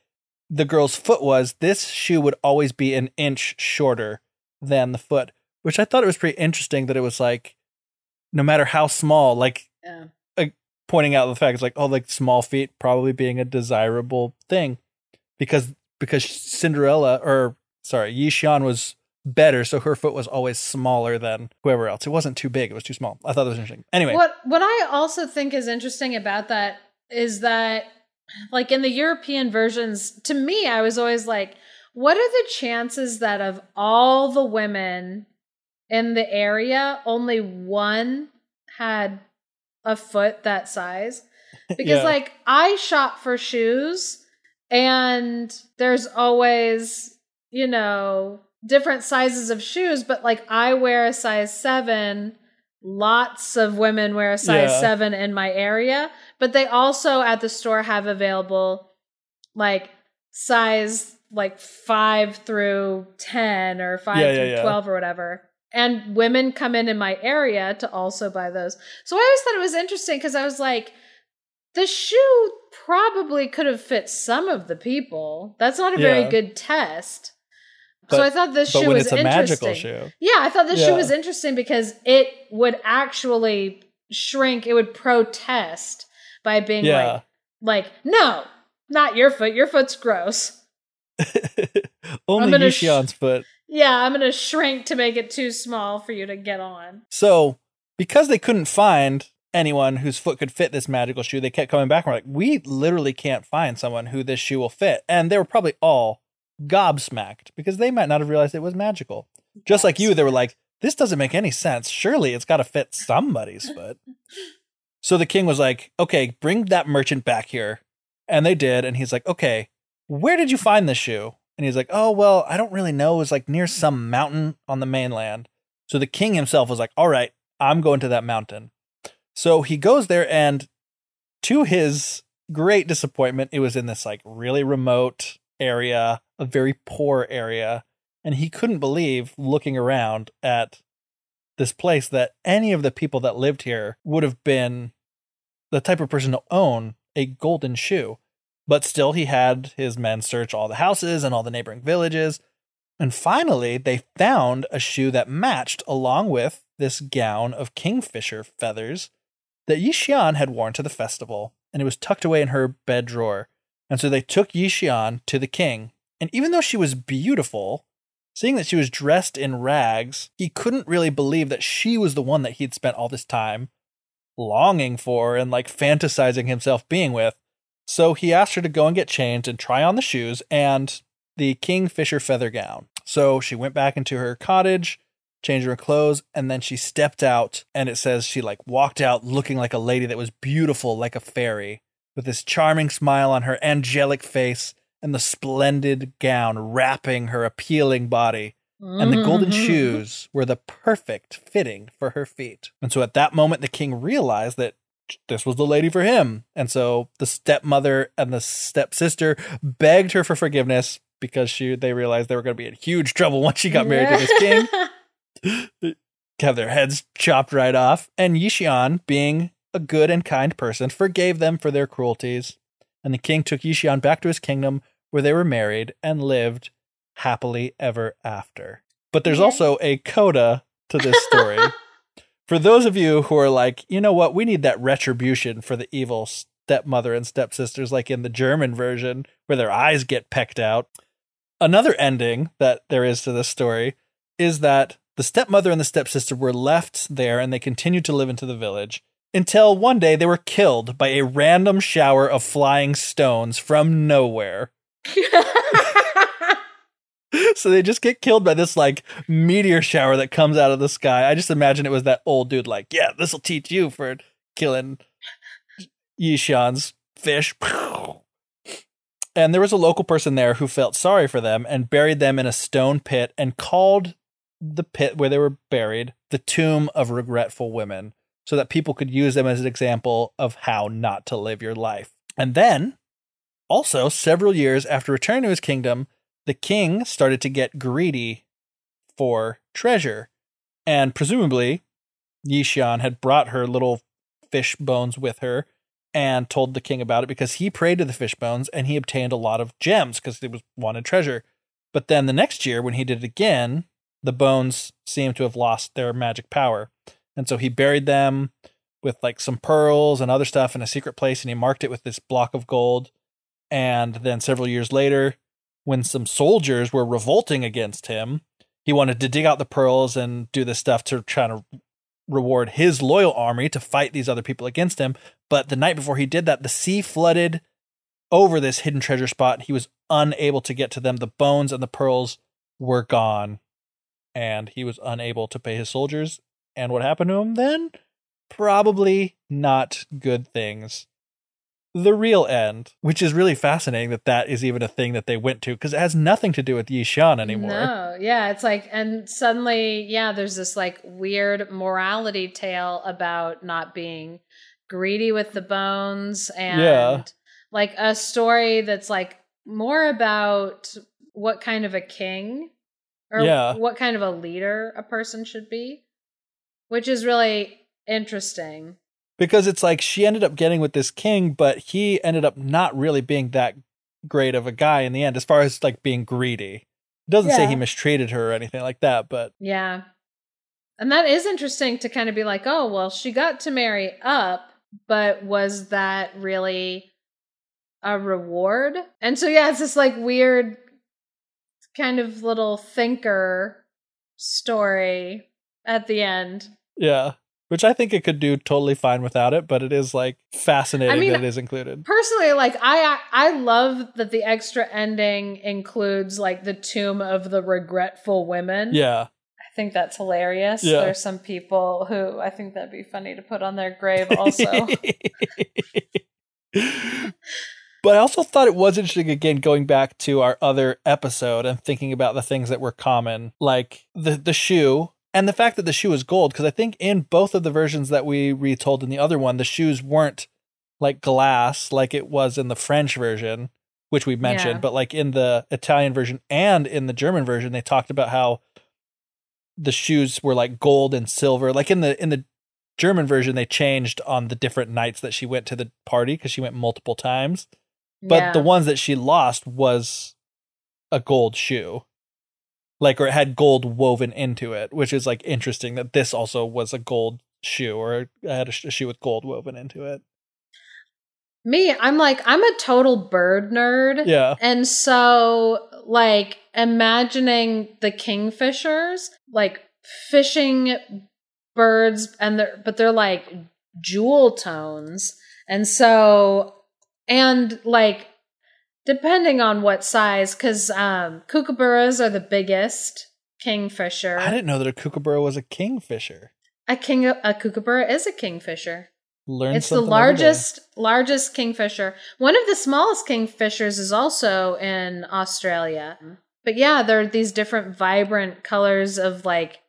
the girl's foot was, this shoe would always be an inch shorter than the foot, which I thought it was pretty interesting that it was like no matter how small, like Yeah. Uh, pointing out the fact it's like oh like small feet probably being a desirable thing because because Cinderella or sorry Ye Xian was better so her foot was always smaller than whoever else it wasn't too big it was too small I thought that was interesting anyway What what I also think is interesting about that is that like in the European versions, to me, I was always like, what are the chances that of all the women in the area, only one had a foot that size? *laughs* Because Yeah. like I shop for shoes and there's always, you know, different sizes of shoes, but like I wear a size seven. Lots of women wear a size Yeah. seven in my area, but they also at the store have available like size like five through 10 or five Yeah, through yeah. 12 or whatever. And women come in in my area to also buy those. So I always thought it was interesting because I was like, the shoe probably could have fit some of the people. That's not a very good test. So I thought this but shoe was interesting. magical shoe. Yeah, I thought this shoe was interesting because it would actually shrink. It would protest by being Yeah. like, like, no, not your foot. Your foot's gross. *laughs* Only gonna sh- foot. Yeah, I'm gonna shrink to make it too small for you to get on. So, because they couldn't find anyone whose foot could fit this magical shoe, they kept coming back and were like, we literally can't find someone who this shoe will fit. And they were probably all gobsmacked because they might not have realized it was magical. Just like you, they were like, this doesn't make any sense. Surely it's got to fit somebody's *laughs* foot. So the king was like, okay, bring that merchant back here. And they did. And he's like, okay, where did you find this shoe? And he's like, oh, well, I don't really know. It was like near some mountain on the mainland. So the king himself was like, all right, I'm going to that mountain. So he goes there, and to his great disappointment, it was in this like really remote area, a very poor area. And he couldn't believe looking around at this place that any of the people that lived here would have been the type of person to own a golden shoe. But still, he had his men search all the houses and all the neighboring villages. And finally, they found a shoe that matched along with this gown of kingfisher feathers that Ye Xian had worn to the festival, and it was tucked away in her bed drawer. And so they took Ye Xian to the king. And even though she was beautiful, seeing that she was dressed in rags, he couldn't really believe that she was the one that he'd spent all this time longing for and like fantasizing himself being with. So he asked her to go and get changed and try on the shoes and the kingfisher feather gown. So she went back into her cottage, changed her clothes, and then she stepped out. And it says she like walked out looking like a lady that was beautiful like a fairy, with this charming smile on her angelic face and the splendid gown wrapping her appealing body. And the golden Mhm. shoes were the perfect fitting for her feet. And so at that moment, the king realized that this was the lady for him. And so the stepmother and the stepsister begged her for forgiveness because she they realized they were going to be in huge trouble once she got married to this king. *laughs* Have their heads chopped right off. And Ye Xian, being a good and kind person, forgave them for their cruelties. And the king took Ye Xian back to his kingdom where they were married and lived happily ever after. But there's also a coda to this story. *laughs* for those of you who are like, you know what, we need that retribution for the evil stepmother and stepsisters, like in the German version, where their eyes get pecked out. Another ending that there is to this story is that the stepmother and the stepsister were left there and they continued to live into the village until one day they were killed by a random shower of flying stones from nowhere. *laughs* so they just get killed by this like meteor shower that comes out of the sky. I just imagine it was that old dude like, yeah, this will teach you for killing Ye Xian's fish. *laughs* And there was a local person there who felt sorry for them and buried them in a stone pit and called the pit where they were buried the tomb of regretful women so that people could use them as an example of how not to live your life. And then, also, several years after returning to his kingdom, the king started to get greedy for treasure. And presumably, Ye Xian had brought her little fish bones with her and told the king about it because he prayed to the fish bones and he obtained a lot of gems because he was wanted treasure. But then the next year, when he did it again, the bones seemed to have lost their magic power. And so he buried them with like some pearls and other stuff in a secret place and he marked it with this block of gold. And then several years later, when some soldiers were revolting against him, he wanted to dig out the pearls and do this stuff to try to reward his loyal army to fight these other people against him. But the night before he did that, the sea flooded over this hidden treasure spot. He was unable to get to them. The bones and the pearls were gone, and he was unable to pay his soldiers. And what happened to him then? Probably not good things. The real end, which is really fascinating that that is even a thing that they went to because it has nothing to do with Ye Xian anymore. No, yeah, it's like, and suddenly, yeah, there's this like weird morality tale about not being greedy with the bones and Yeah. like a story that's like more about what kind of a king or Yeah. what kind of a leader a person should be, which is really interesting. Because it's like she ended up getting with this king, but he ended up not really being that great of a guy in the end, as far as like being greedy. It doesn't say he mistreated her or anything like that, but Yeah. And that is interesting to kind of be like, oh, well, she got to marry up, but was that really a reward? And so, yeah, it's this like weird kind of little thinker story at the end. yeah. Which I think it could do totally fine without it, but it is like fascinating I mean, that it is included. Personally, like I I love that the extra ending includes like the tomb of the regretful women. Yeah. I think that's hilarious. Yeah. There's some people who I think that'd be funny to put on their grave also. *laughs* but I also thought it was interesting again going back to our other episode and thinking about the things that were common, like the the shoe and the fact that the shoe is gold. Because I think in both of the versions that we retold in the other one, the shoes weren't like glass like it was in the French version, which we mentioned, Yeah. but like in the Italian version and in the German version, they talked about how the shoes were like gold and silver. Like in the in the German version, they changed on the different nights that she went to the party because she went multiple times. But Yeah. the ones that she lost was a gold shoe. Like, or it had gold woven into it, which is like interesting that this also was a gold shoe or i had a, sh- a shoe with gold woven into it. Me, I'm like, I'm a total bird nerd. Yeah. And so, like, imagining the kingfishers, like fishing birds, and they're, but they're like jewel tones. And so, and like, depending on what size, because um, kookaburras are the biggest kingfisher. I didn't know that a kookaburra was a kingfisher. a king, a kookaburra is a kingfisher. Learn it's the something every day. largest largest kingfisher. One of the smallest kingfishers is also in Australia. But yeah, there are these different vibrant colors of like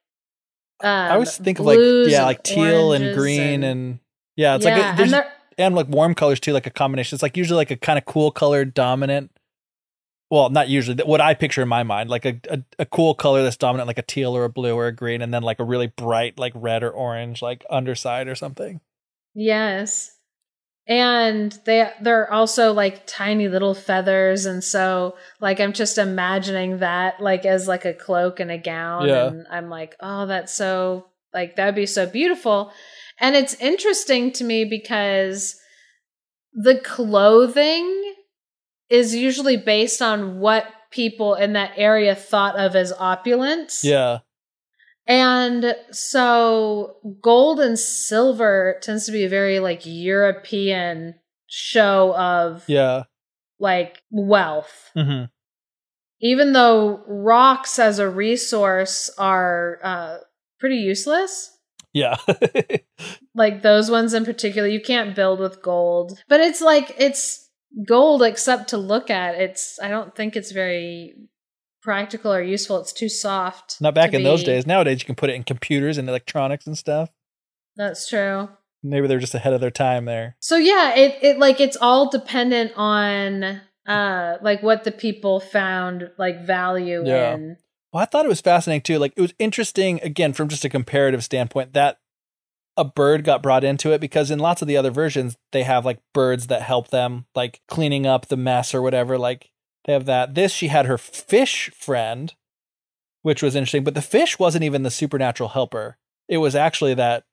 um, I always think of like yeah, like teal and green and, yeah, it's yeah, like a, and they're and like warm colors too, like a combination. It's like usually like a kind of cool color dominant. Well, not usually. What I picture in my mind, like a, a a cool color that's dominant, like a teal or a blue or a green, and then like a really bright, like red or orange, like underside or something. Yes. And they they're also like tiny little feathers and so like I'm just imagining that like as like a cloak and a gown Yeah. and I'm like, "Oh, that's so like that'd be so beautiful." And it's interesting to me because the clothing is usually based on what people in that area thought of as opulence. Yeah, And so gold and silver tends to be a very like European show of yeah, like wealth. hmm Even though rocks as a resource are uh, pretty useless. Yeah, *laughs* Like those ones in particular, you can't build with gold. But it's like it's gold except to look at. It's I don't think it's very practical or useful. It's too soft. Not back in those days. Nowadays, you can put it in computers and electronics and stuff. That's true. Maybe they're just ahead of their time there. So yeah, it it like it's all dependent on uh like what the people found like value Yeah. in. Well, I thought it was fascinating too. Like it was interesting again from just a comparative standpoint that a bird got brought into it because in lots of the other versions they have like birds that help them like cleaning up the mess or whatever. Like they have that. This she had her fish friend, which was interesting, but the fish wasn't even the supernatural helper. It was actually that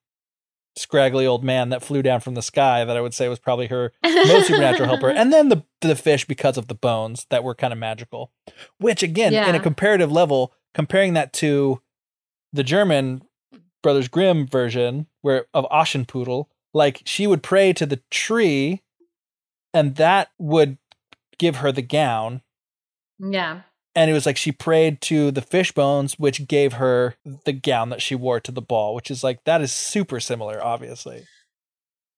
scraggly old man that flew down from the sky that I would say was probably her *laughs* most supernatural helper, and then the the fish because of the bones that were kind of magical. Which again, in a comparative level, comparing that to the German Brothers Grimm version, where of Aschenputtel, like she would pray to the tree and that would give her the gown. Yeah. And it was like she prayed to the fish bones, which gave her the gown that she wore to the ball, which is like that is super similar, obviously.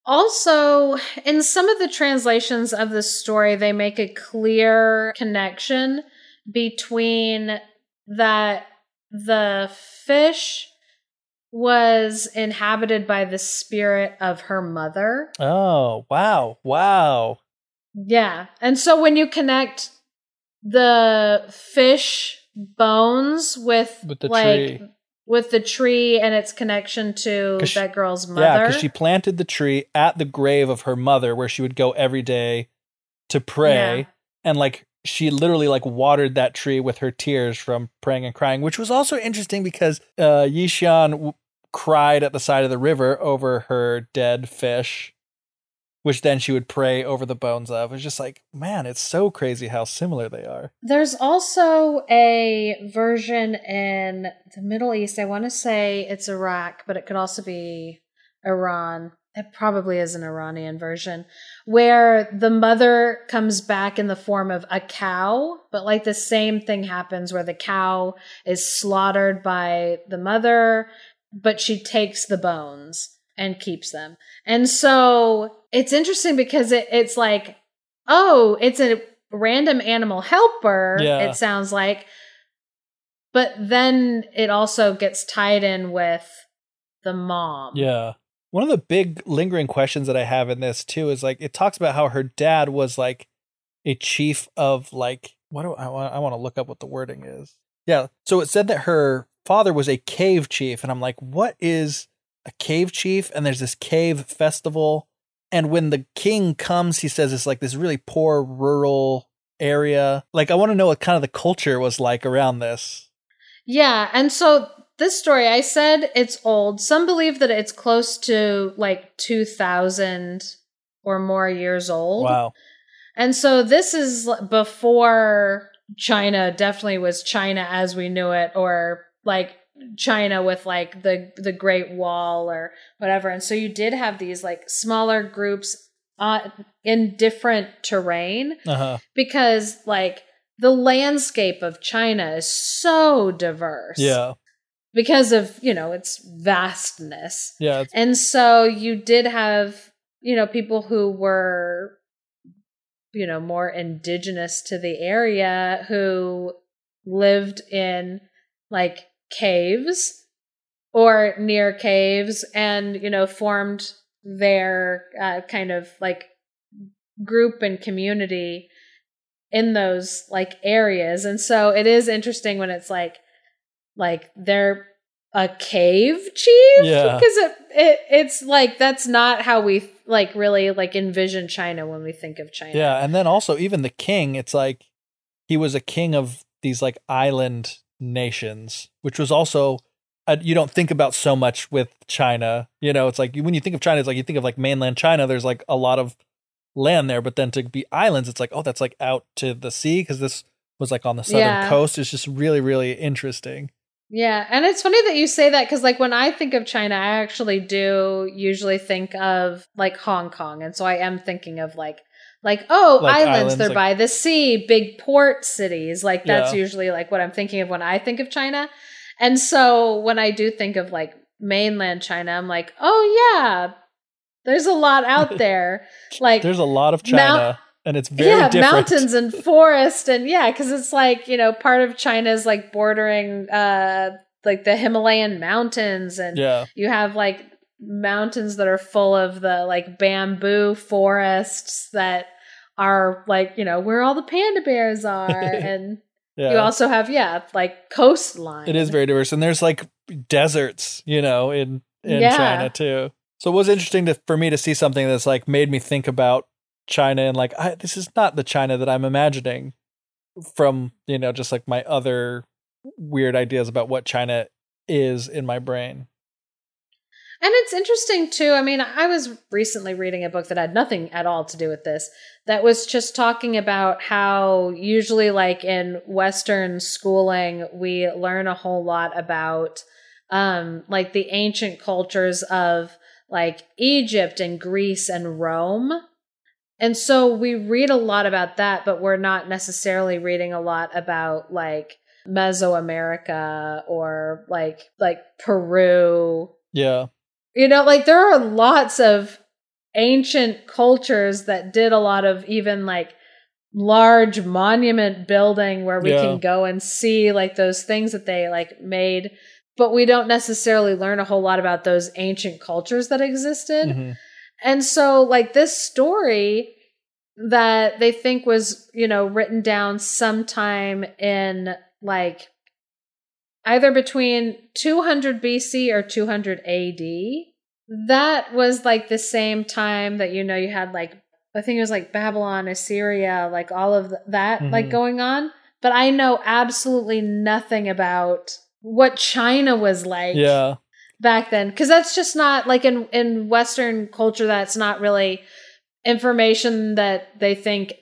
Also, in some of the translations of the story, they make a clear connection between that the fish was inhabited by the spirit of her mother. Oh, wow. Wow. Yeah. And so when you connect the fish bones with, With the like tree. with the tree and its connection to she- that girl's mother. Yeah, because she planted the tree at the grave of her mother where she would go every day to pray. Yeah. And like she literally like watered that tree with her tears from praying and crying, which was also interesting because uh Ye Xian w- cried at the side of the river over her dead fish, which then she would pray over the bones of. It's just like, man, it's so crazy how similar they are. There's also a version in the Middle East. I want to say it's Iraq, but it could also be Iran. It probably is an Iranian version where the mother comes back in the form of a cow, but like the same thing happens where the cow is slaughtered by the mother, but she takes the bones and keeps them. And so it's interesting because it, it's like, oh, it's a random animal helper, Yeah. it sounds like. But then it also gets tied in with the mom. Yeah. One of the big lingering questions that I have in this too is like it talks about how her dad was like a chief of like what do I want I want to look up what the wording is. Yeah. So it said that her father was a cave chief and I'm like what is a cave chief and there's this cave festival and when the king comes he says it's like this really poor rural area. Like I want to know what kind of the culture was like around this. Yeah, and so this story, I said it's old. Some believe that it's close to like 2000 or more years old. Wow. And so this is before China definitely was China as we knew it or like China with like the the Great Wall or whatever. And so you did have these like smaller groups uh, in different terrain Uh-huh. because like the landscape of China is so diverse. Yeah. Because of, you know, its vastness. Yeah. it's- And so you did have, you know, people who were, you know, more indigenous to the area who lived in like caves or near caves and, you know, formed their uh, kind of like group and community in those like areas. And so it is interesting when it's like, like they're a cave chief Yeah. because it, it it's like that's not how we like really like envision China when we think of China. Yeah, and then also even the king, it's like he was a king of these like island nations, which was also uh, you don't think about so much with China. You know, it's like when you think of China, it's like you think of like mainland China. There's like a lot of land there, but then to be islands, it's like oh, that's like out to the sea because this was like on the southern Yeah. coast. It's just really really interesting. Yeah, and it's funny that you say that because, like, when I think of China, I actually do usually think of like Hong Kong, and so I am thinking of like, like oh, Like islands, islands, they're like- by the sea, big port cities. Like that's Yeah. usually like what I'm thinking of when I think of China. And so when I do think of like mainland China, I'm like, oh yeah, there's a lot out *laughs* there. Like There's a lot of China, Mount- and it's very yeah, different. mountains and forest and yeah, because it's like you know part of China's like bordering uh like the Himalayan mountains and Yeah, you have like mountains that are full of the like bamboo forests that are like you know where all the panda bears are *laughs* and yeah. you also have yeah like coastline It is very diverse, and there's like deserts, you know, in in Yeah. China too. So it was interesting to for me to see something that's like made me think about China and like I, this is not the China that I'm imagining from you know just like my other weird ideas about what China is in my brain. And it's interesting too. I mean, I was recently reading a book that had nothing at all to do with this, that was just talking about how usually, like in Western schooling, we learn a whole lot about um, like the ancient cultures of like Egypt and Greece and Rome. And so we read a lot about that, but we're not necessarily reading a lot about like Mesoamerica or like like Peru. Yeah. You know, like there are lots of ancient cultures that did a lot of even like large monument building where we Yeah. can go and see like those things that they like made but we don't necessarily learn a whole lot about those ancient cultures that existed Mhm. and so like this story that they think was you know written down sometime in like either between 200 BC or 200 AD that was like the same time that you know you had like I think it was like Babylon, Assyria, like all of that like Mhm. going on. But I know absolutely nothing about what China was like Yeah. back then because that's just not like in in Western culture. That's not really information that they think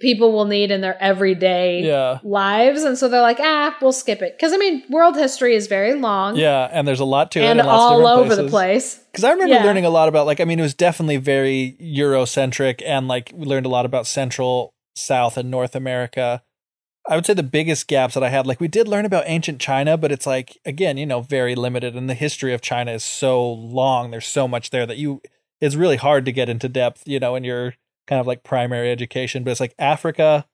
people will need in their everyday Yeah. lives, and so they're like, ah, we'll skip it because I mean, world history is very long Yeah. And there's a lot to it. and in of all over the place. Because I remember Yeah. learning a lot about, like, I mean, it was definitely very Eurocentric, and like we learned a lot about Central, South, and North America. I would say the biggest gaps that I had, like, we did learn about ancient China, but it's like, again, you know, very limited. And the history of China is so long. There's so much there that you, it's really hard to get into depth, you know, in your kind of like primary education. But it's like Africa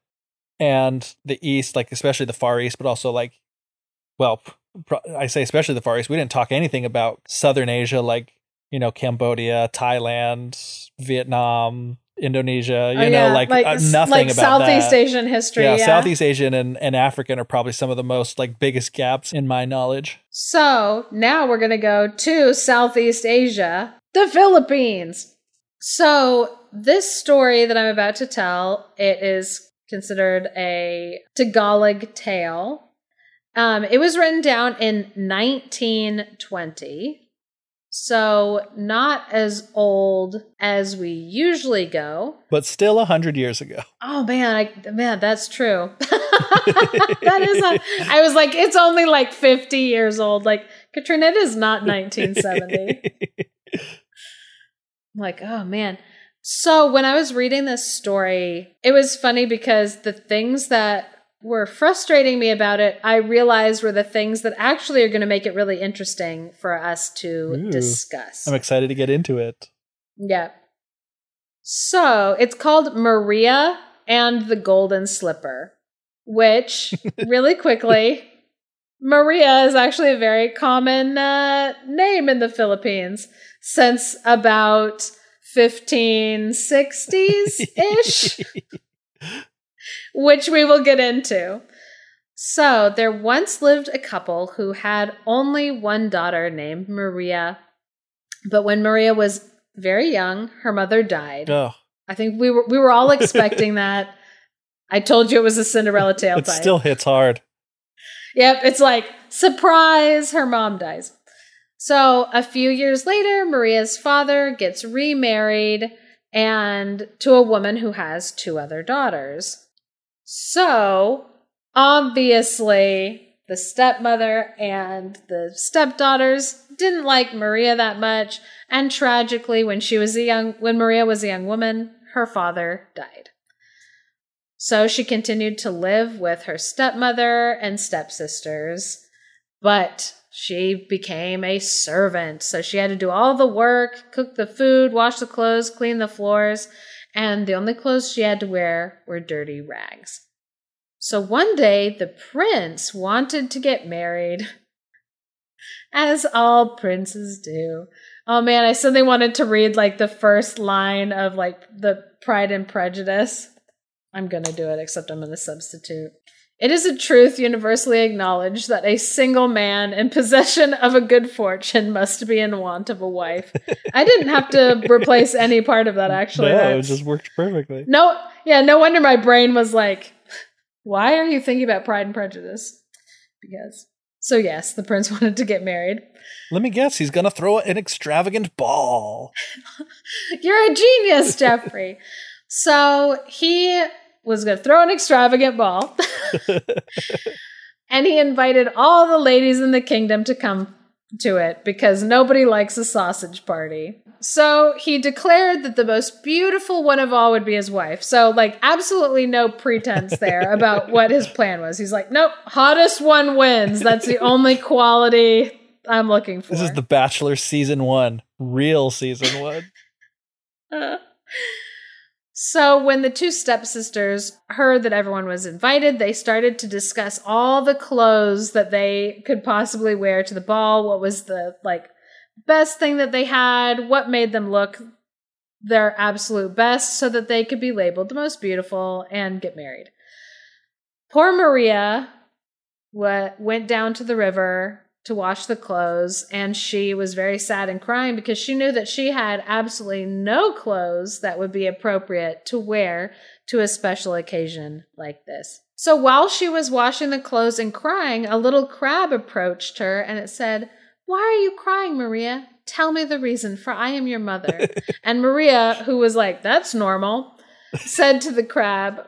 and the East, like, especially the Far East, but also like, well, pro- I say especially the Far East. We didn't talk anything about Southern Asia, like you know Cambodia, Thailand, Vietnam, Indonesia. You Oh, know, yeah, like, uh, nothing like about Southeast that. Asian history. yeah, Yeah, Southeast Asian and, and African are probably some of the most like biggest gaps in my knowledge. So now we're going to go to Southeast Asia, the Philippines. So this story that I'm about to tell, it is considered a Tagalog tale. Um, it was written down in 1920. So not as old as we usually go. But still a hundred years ago. Oh man, I, man, that's true. *laughs* that is. A, I was like, it's only like fifty years old. Like Katrina, it is not 1970. I'm *laughs* like, oh man. So when I was reading this story, it was funny because the things that were frustrating me about it, I realized were the things that actually are going to make it really interesting for us to Ooh. discuss. I'm excited to get into it. Yeah. So it's called Maria and the Golden Slipper, which, *laughs* really quickly, Maria is actually a very common uh, name in the Philippines since about 1560s ish, *laughs* which we will get into. So there once lived a couple who had only one daughter named Maria. But when Maria was very young, her mother died. Oh, I think we were we were all expecting that. I told you it was a Cinderella *laughs* tale it type. still hits hard. Yep, it's like surprise, her mom dies. So, a few years later, Maria's father gets remarried and to a woman who has two other daughters. So, obviously, the stepmother and the stepdaughters didn't like Maria that much, and tragically, when she was a young when Maria was a young woman, her father died. So she continued to live with her stepmother and stepsisters, but she became a servant. So she had to do all the work, cook the food, wash the clothes, clean the floors, and the only clothes she had to wear were dirty rags. So one day, the prince wanted to get married, *laughs* as all princes do. Oh man, I suddenly wanted to read like the first line of like the Pride and Prejudice. I'm to do it, except I'm to substitute. It is a truth universally acknowledged that a single man in possession of a good fortune must be in want of a wife. I didn't have to replace any part of that actually. no, it just worked perfectly. no, yeah, no wonder my brain was like, why are you thinking about Pride and Prejudice? Because. So, yes, the prince *laughs* wanted to get married. Let me guess, he's gonna throw an extravagant ball. *laughs* You're a genius, Jeffrey. so, he was going to throw an extravagant ball. *laughs* and he invited all the ladies in the kingdom to come to it because nobody likes a sausage party. So he declared that the most beautiful one of all would be his wife. So, like, absolutely no pretense there about what his plan was. He's like, nope, hottest one wins. That's the only quality I'm looking for. This is The Bachelor season one, real season one. *laughs* So, when the two stepsisters heard that everyone was invited, they started to discuss all the clothes that they could possibly wear to the ball. What was the like best thing that they had? What made them look their absolute best so that they could be labeled the most beautiful and get married. Poor Maria went down to the river to wash the clothes and she was very sad and crying because she knew that she had absolutely no clothes that would be appropriate to wear to a special occasion like this. So while she was washing the clothes and crying, a little crab approached her and it said, Why are you crying, Maria? Tell me the reason, for I am your mother. *laughs* and Maria, who was like, That's normal, said to the crab,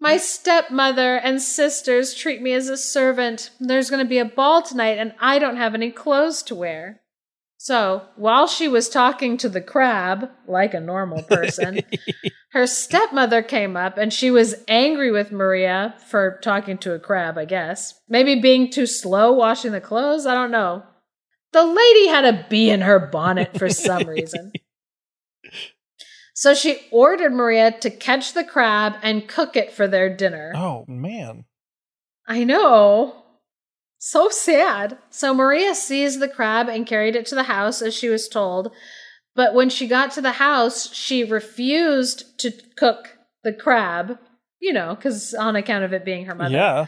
my stepmother and sisters treat me as a servant. There's going to be a ball tonight, and I don't have any clothes to wear. So, while she was talking to the crab, like a normal person, *laughs* her stepmother came up and she was angry with Maria for talking to a crab, I guess. Maybe being too slow washing the clothes? I don't know. The lady had a bee in her bonnet for some reason. *laughs* So she ordered Maria to catch the crab and cook it for their dinner. Oh, man. I know. So sad. So Maria seized the crab and carried it to the house as she was told. But when she got to the house, she refused to cook the crab, you know, because on account of it being her mother. Yeah.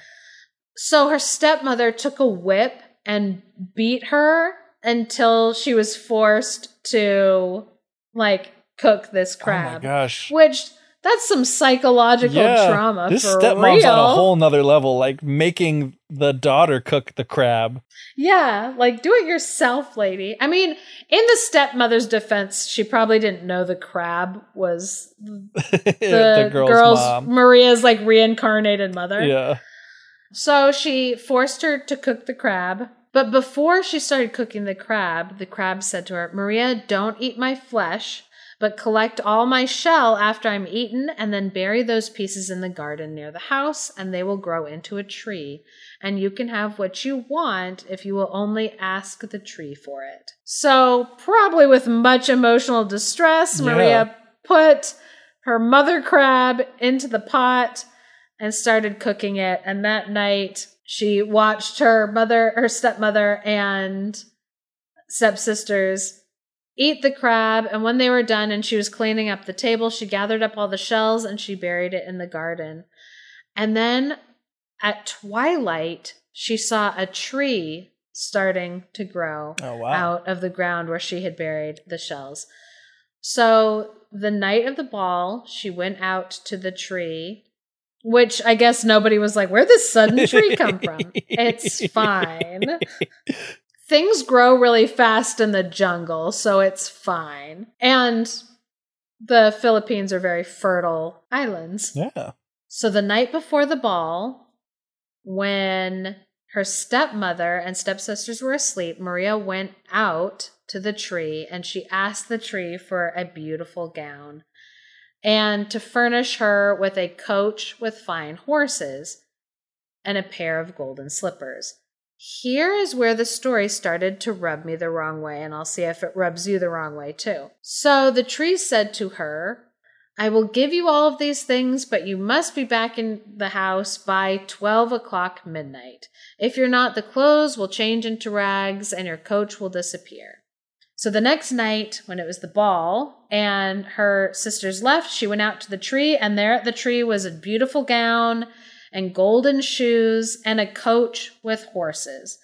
So her stepmother took a whip and beat her until she was forced to, like, cook this crab. Oh my gosh. Which that's some psychological yeah, trauma. This for stepmom's real. on a whole nother level, like making the daughter cook the crab. Yeah, like do it yourself, lady. I mean, in the stepmother's defense, she probably didn't know the crab was *laughs* the, the girl's, girl's mom. Maria's like reincarnated mother. Yeah. So she forced her to cook the crab. But before she started cooking the crab, the crab said to her, Maria, don't eat my flesh but collect all my shell after I'm eaten, and then bury those pieces in the garden near the house, and they will grow into a tree. And you can have what you want if you will only ask the tree for it. So, probably with much emotional distress, Yeah. Maria put her mother crab into the pot and started cooking it. And that night, she watched her mother, her stepmother, and stepsisters eat the crab. And when they were done and she was cleaning up the table, she gathered up all the shells and she buried it in the garden. And then at twilight, she saw a tree starting to grow Oh wow. out of the ground where she had buried the shells. So the night of the ball, she went out to the tree, which I guess nobody was like, Where'd this sudden tree come from? *laughs* It's fine. *laughs* Things grow really fast in the jungle, so it's fine. And the Philippines are very fertile islands. Yeah. So the night before the ball, when her stepmother and stepsisters were asleep, Maria went out to the tree and she asked the tree for a beautiful gown and to furnish her with a coach with fine horses and a pair of golden slippers. Here is where the story started to rub me the wrong way, and I'll see if it rubs you the wrong way too. So the tree said to her, I will give you all of these things, but you must be back in the house by 12 o'clock midnight. If you're not, the clothes will change into rags and your coach will disappear. So the next night, when it was the ball and her sisters left, she went out to the tree, and there at the tree was a beautiful gown and golden shoes and a coach with horses.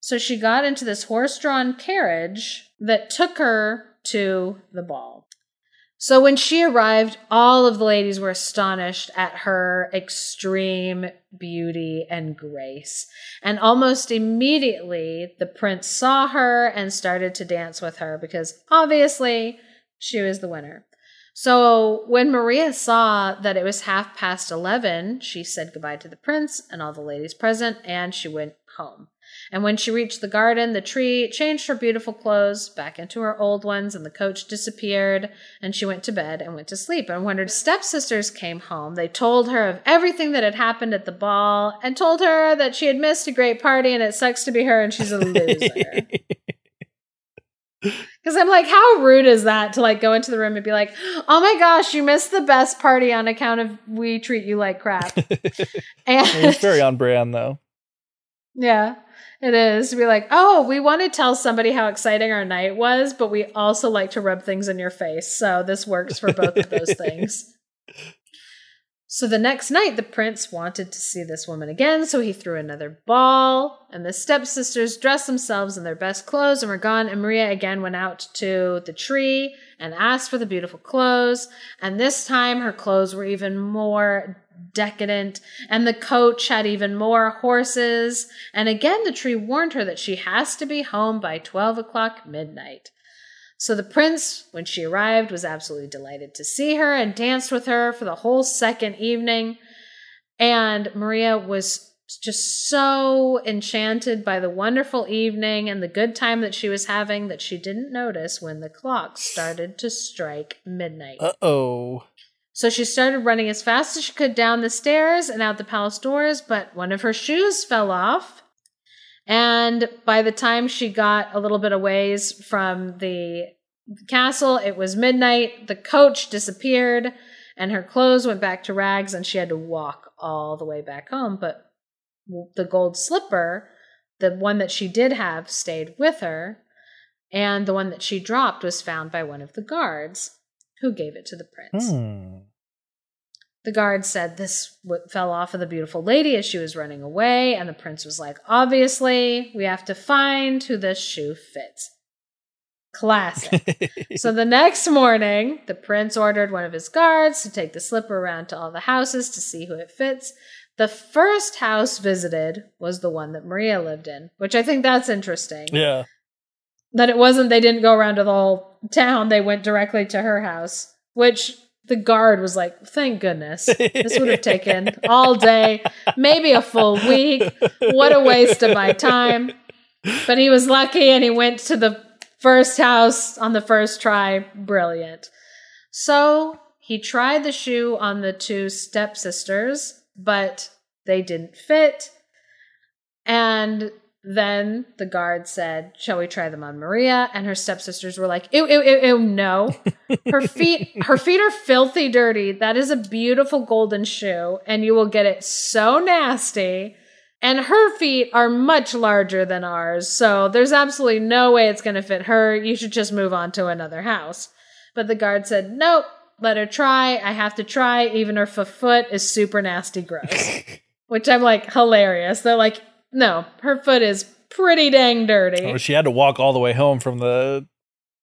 So she got into this horse drawn carriage that took her to the ball. So when she arrived, all of the ladies were astonished at her extreme beauty and grace. And almost immediately, the prince saw her and started to dance with her because obviously she was the winner. So when Maria saw that it was half past 11, she said goodbye to the prince and all the ladies present and she went home. And when she reached the garden, the tree changed her beautiful clothes back into her old ones, and the coach disappeared, and she went to bed and went to sleep. And when her stepsisters came home, they told her of everything that had happened at the ball and told her that she had missed a great party and it sucks to be her and she's a loser. *laughs* Because I'm like, how rude is that to like go into the room and be like, oh my gosh, you missed the best party on account of we treat you like crap. *laughs* and it's very on brand though. Yeah, it is. To be like, oh, we want to tell somebody how exciting our night was, but we also like to rub things in your face. So this works for both of those *laughs* things. So the next night, the prince wanted to see this woman again, so he threw another ball, and the stepsisters dressed themselves in their best clothes and were gone. And Maria again went out to the tree and asked for the beautiful clothes. And this time, her clothes were even more decadent, and the coach had even more horses. And again, the tree warned her that she has to be home by 12 o'clock midnight. So the prince, when she arrived, was absolutely delighted to see her and danced with her for the whole second evening. And Maria was just so enchanted by the wonderful evening and the good time that she was having that she didn't notice when the clock started to strike midnight. Uh oh. So she started running as fast as she could down the stairs and out the palace doors, but one of her shoes fell off and by the time she got a little bit of ways from the castle, it was midnight. The coach disappeared and her clothes went back to rags and she had to walk all the way back home. But the gold slipper, the one that she did have, stayed with her. And the one that she dropped was found by one of the guards who gave it to the prince. Hmm. The guard said this fell off of the beautiful lady as she was running away, and the prince was like, Obviously, we have to find who this shoe fits. Classic. *laughs* so the next morning, the prince ordered one of his guards to take the slipper around to all the houses to see who it fits. The first house visited was the one that Maria lived in, which I think that's interesting. Yeah. That it wasn't, they didn't go around to the whole town, they went directly to her house, which the guard was like, thank goodness. This would have taken *laughs* all day, maybe a full week. What a waste of my time. But he was lucky and he went to the first house on the first try. Brilliant. So he tried the shoe on the two stepsisters, but they didn't fit. And then the guard said, Shall we try them on Maria? And her stepsisters were like, Ew, ew, ew, ew, no. Her feet, *laughs* her feet are filthy dirty. That is a beautiful golden shoe, and you will get it so nasty. And her feet are much larger than ours, so there's absolutely no way it's going to fit her. You should just move on to another house. But the guard said, Nope, let her try. I have to try. Even her foot is super nasty gross. *laughs* Which I'm like, hilarious. They're like, no, her foot is pretty dang dirty. Oh, she had to walk all the way home from the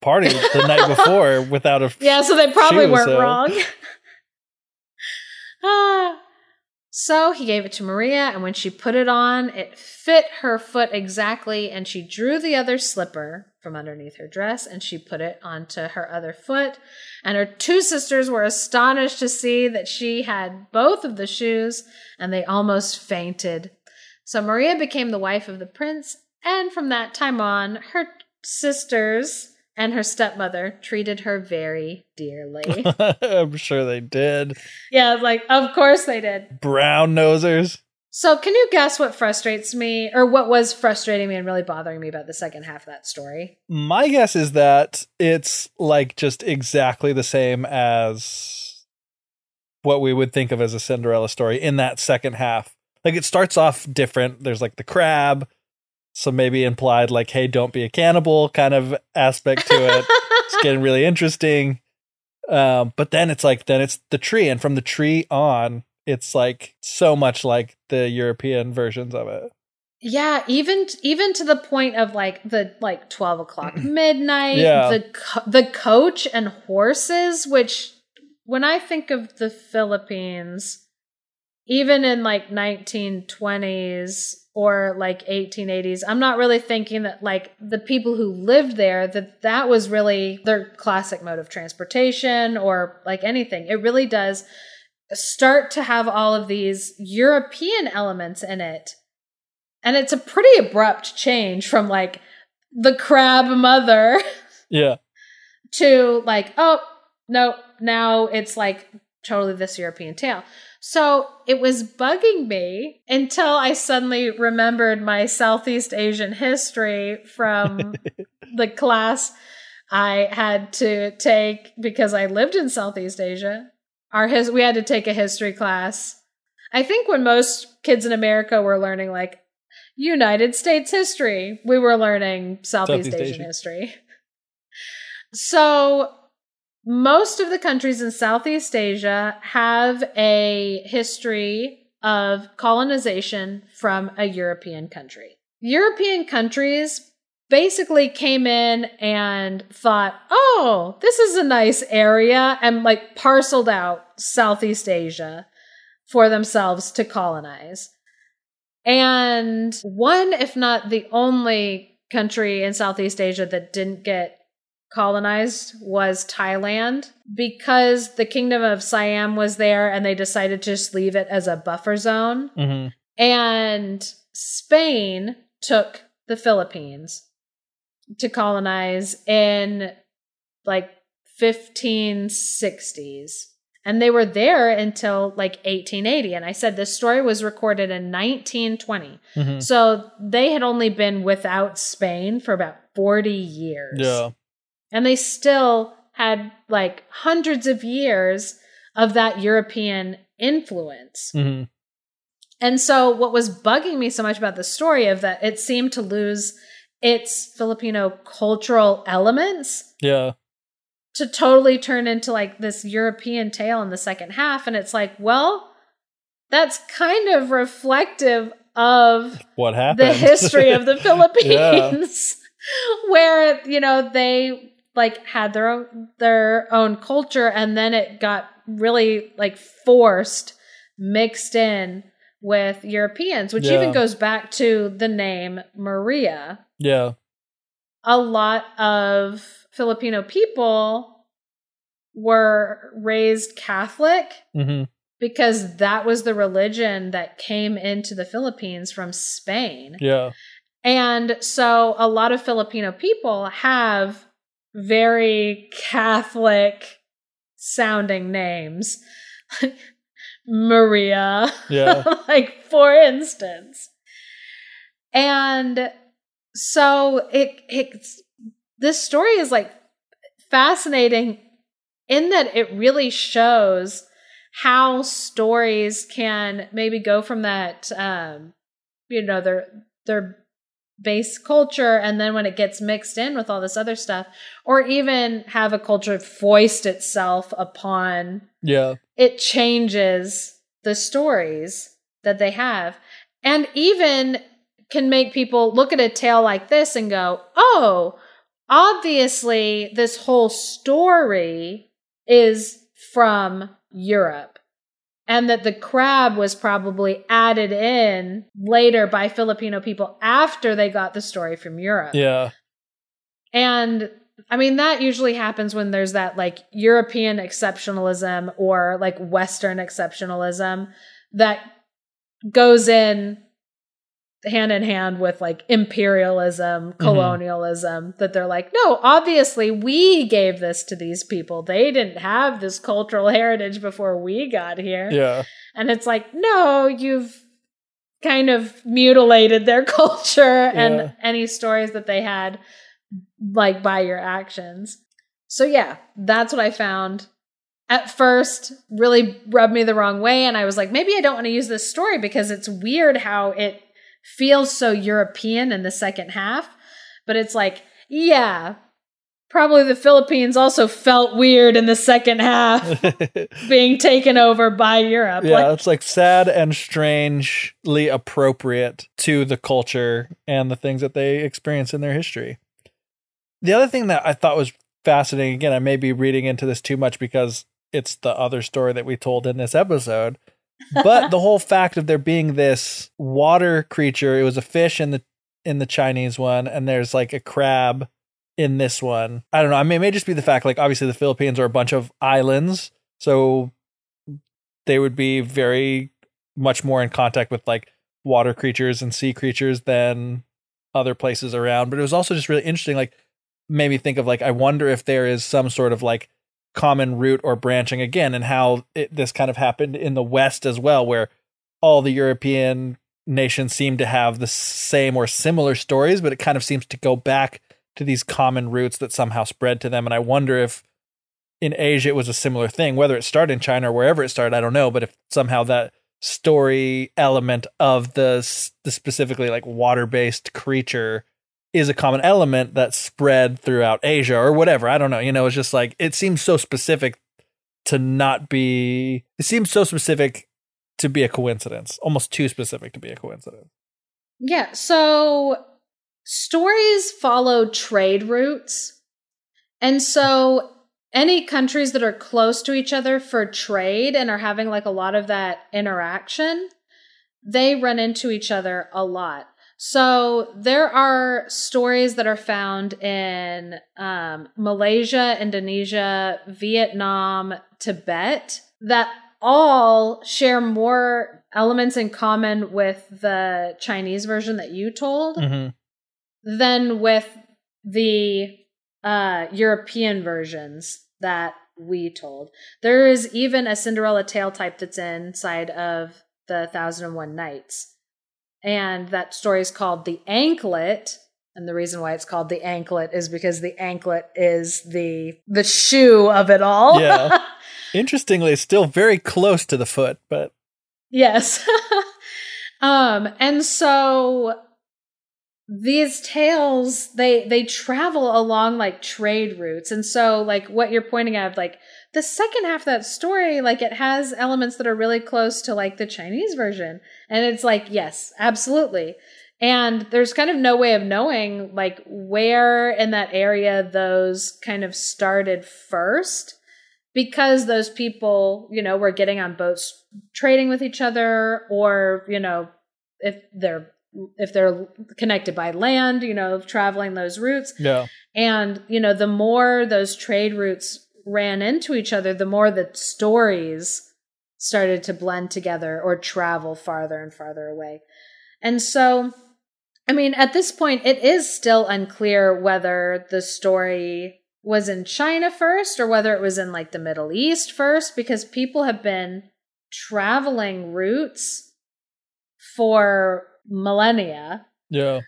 party the night *laughs* before without a yeah. So they probably shoe, weren't so. wrong. *laughs* ah. So he gave it to Maria, and when she put it on, it fit her foot exactly. And she drew the other slipper from underneath her dress and she put it onto her other foot. And her two sisters were astonished to see that she had both of the shoes, and they almost fainted so Maria became the wife of the prince, and from that time on, her sisters and her stepmother treated her very dearly. *laughs* I'm sure they did. Yeah, like, of course they did. Brown nosers. So, can you guess what frustrates me, or what was frustrating me and really bothering me about the second half of that story? My guess is that it's like just exactly the same as what we would think of as a Cinderella story in that second half like it starts off different. There's like the crab, so maybe implied like, hey, don't be a cannibal kind of aspect to it. it's *laughs* getting really interesting. Um, but then it's like then it's the tree, and from the tree on, it's like so much like the European versions of it. Yeah, even even to the point of like the like twelve o'clock *clears throat* midnight. Yeah. the co- the coach and horses, which when I think of the Philippines, even in like 1920s or like 1880s i'm not really thinking that like the people who lived there that that was really their classic mode of transportation or like anything it really does start to have all of these european elements in it And it's a pretty abrupt change from like the crab mother Yeah. *laughs* to like, oh, no, now it's like totally this European tale. So it was bugging me until I suddenly remembered my Southeast Asian history from *laughs* the class I had to take because I lived in Southeast Asia. Our his we had to take a history class. I think when most kids in America were learning like United States history, we were learning Southeast, Southeast Asian Asia. history. So most of the countries in Southeast Asia have a history of colonization from a European country. European countries basically came in and thought, oh, this is a nice area, and like parceled out Southeast Asia for themselves to colonize. And one, if not the only country in Southeast Asia that didn't get colonized was Thailand because the kingdom of Siam was there and they decided to just leave it as a buffer zone. hmm And Spain took the Philippines to colonize in like 1560s. And they were there until like 1880. And I said this story was recorded in 1920. hmm So they had only been without Spain for about 40 years. Yeah. And they still had like hundreds of years of that European influence. hmm And so what was bugging me so much about the story of that it seemed to lose its Filipino cultural elements Yeah. to totally turn into like this European tale in the second half. And it's like, well, that's kind of reflective of What happened? the history of the *laughs* Philippines, *laughs* where you know they like had their own their own culture, and then it got really like forced, mixed in with Europeans, which Yeah. even goes back to the name Maria. yeah. A lot of Filipino people were raised Catholic hmm because that was the religion that came into the Philippines from Spain. Yeah. And so a lot of Filipino people have very Catholic sounding names. Like *laughs* Maria, Yeah. *laughs* like for instance. And so it it's this story is like fascinating in that it really shows how stories can maybe go from that um you know their their base culture and then when it gets mixed in with all this other stuff or even have a culture foist itself upon Yeah. it changes the stories that they have and even can make people look at a tale like this and go oh obviously this whole story is from Europe and that the crab was probably added in later by Filipino people after they got the story from Europe. Yeah. And I mean, that usually happens when there's that like European exceptionalism or like Western exceptionalism that goes in hand in hand with like imperialism, mm-hmm. colonialism, that they're like, no, obviously we gave this to these people. They didn't have this cultural *laughs* heritage before we got here. Yeah. And it's like, no, you've kind of mutilated their *laughs* culture and Yeah. any stories that they had, like by your actions. So, yeah, that's what I found. At first, really rubbed me the wrong way. And I was like, maybe I don't want to use this story because it's weird how it feels so European in the second half. But it's like, yeah, probably the Philippines also felt weird in the second half *laughs* being taken over by Europe. yeah, Like, it's like sad and strangely appropriate to the culture and the things that they experience in their history. The other thing that I thought was fascinating, again, I may be reading into this too much because it's the other story that we told in this episode, but *laughs* the whole fact of there being this water creature, it was a fish in the in the Chinese one, and there's like a crab in this one. I don't know. I mean, it may just be the fact, like, obviously the Philippines are a bunch of islands, so they would be very much more in contact with like water creatures and sea creatures than other places around. But it was also just really interesting, like made me think of like I wonder if there is some sort of like common root or branching again, and how it, this kind of happened in the West as well, where all the European nations seem to have the same or similar stories, but it kind of seems to go back to these common roots that somehow spread to them. And I wonder if in Asia it was a similar thing, whether it started in China or wherever it started, I don't know. But if somehow that story element of the the specifically like water based creature is a common element that spread throughout Asia or whatever. I don't know. You know, it's just like it seems so specific to not be. It seems so specific to be a coincidence, almost too specific to be a coincidence. Yeah. So stories follow trade routes. And so any countries that are close to each other for trade and are having like a lot of that interaction, they run into each other a lot. So there are stories that are found in um, Malaysia, Indonesia, Vietnam, Tibet that all share more elements in common with the Chinese version that you told Mm-hmm. than with the uh, European versions that we told. There is even a Cinderella tale type that's inside of the Thousand and One Nights. And that story is called The Anklet. And the reason why it's called the anklet is because the anklet is the the shoe of it all. Yeah. *laughs* Interestingly, it's still very close to the foot, but Yes. *laughs* um and so these tales they they travel along like trade routes and so like what you're pointing out like the second half of that story like it has elements that are really close to like the Chinese version and it's like yes absolutely and there's kind of no way of knowing like where in that area those kind of started first because those people, you know, were getting on boats trading with each other or, you know, if they're if they're connected by land, you know, traveling those routes. yeah. And, you know, the more those trade routes ran into each other, the more the stories started to blend together or travel farther and farther away. And so, I mean, at this point, it is still unclear whether the story was in China first or whether it was in like the Middle East first, because people have been traveling routes for millennia. Yeah.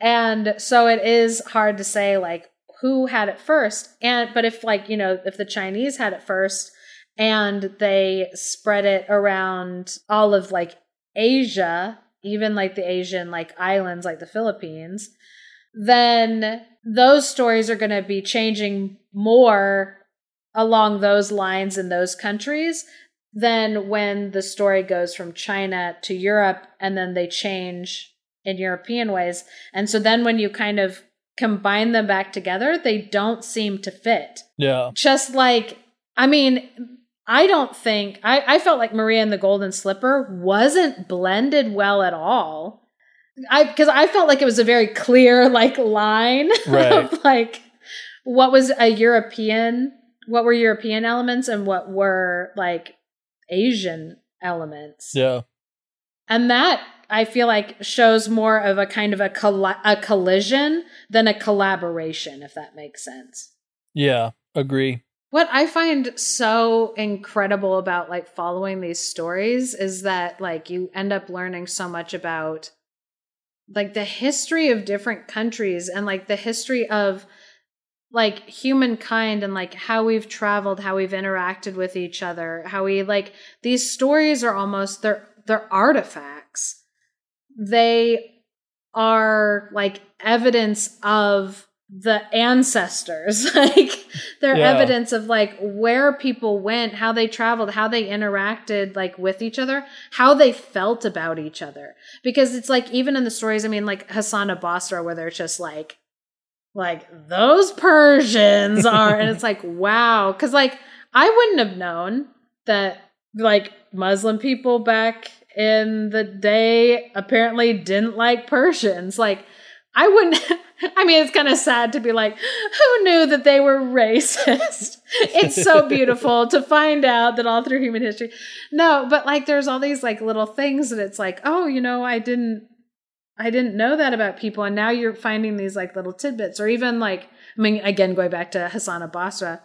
And so it is hard to say like who had it first. And but if like, you know, if the Chinese had it first and they spread it around all of like Asia, even like the Asian like islands like the Philippines, then those stories are going to be changing more along those lines in those countries than when the story goes from China to Europe and then they change in European ways. And so then when you kind of combine them back together, they don't seem to fit. Yeah. Just like, I mean, I don't think, I, I felt like Maria and the Golden Slipper wasn't blended well at all. I because I felt like it was a very clear like line *laughs* Right. of like what was a European, what were European elements and what were like Asian elements. Yeah. And that I feel like shows more of a kind of a colla- a collision than a collaboration, if that makes sense. Yeah. Agree. What I find so incredible about like following these stories is that like you end up learning so much about like the history of different countries and like the history of like humankind and like how we've traveled, how we've interacted with each other, how we like these stories are almost they're they're artifacts. They are like evidence of the ancestors. *laughs* like they're Yeah. evidence of like where people went, how they traveled, how they interacted like with each other, how they felt about each other. Because it's like even in the stories, I mean like Hassan of Basra where they're just like like those Persians are and it's like *laughs* wow cuz like I wouldn't have known that like Muslim people back in the day apparently didn't like Persians like I wouldn't. *laughs* I mean, it's kind of sad to be like, who knew that they were racist? *laughs* it's so beautiful to find out that all through human history. No, but like, there's all these like little things that it's like, oh, you know, I didn't, I didn't know that about people, and now you're finding these like little tidbits, or even like, I mean, again, going back to Hassan Basra,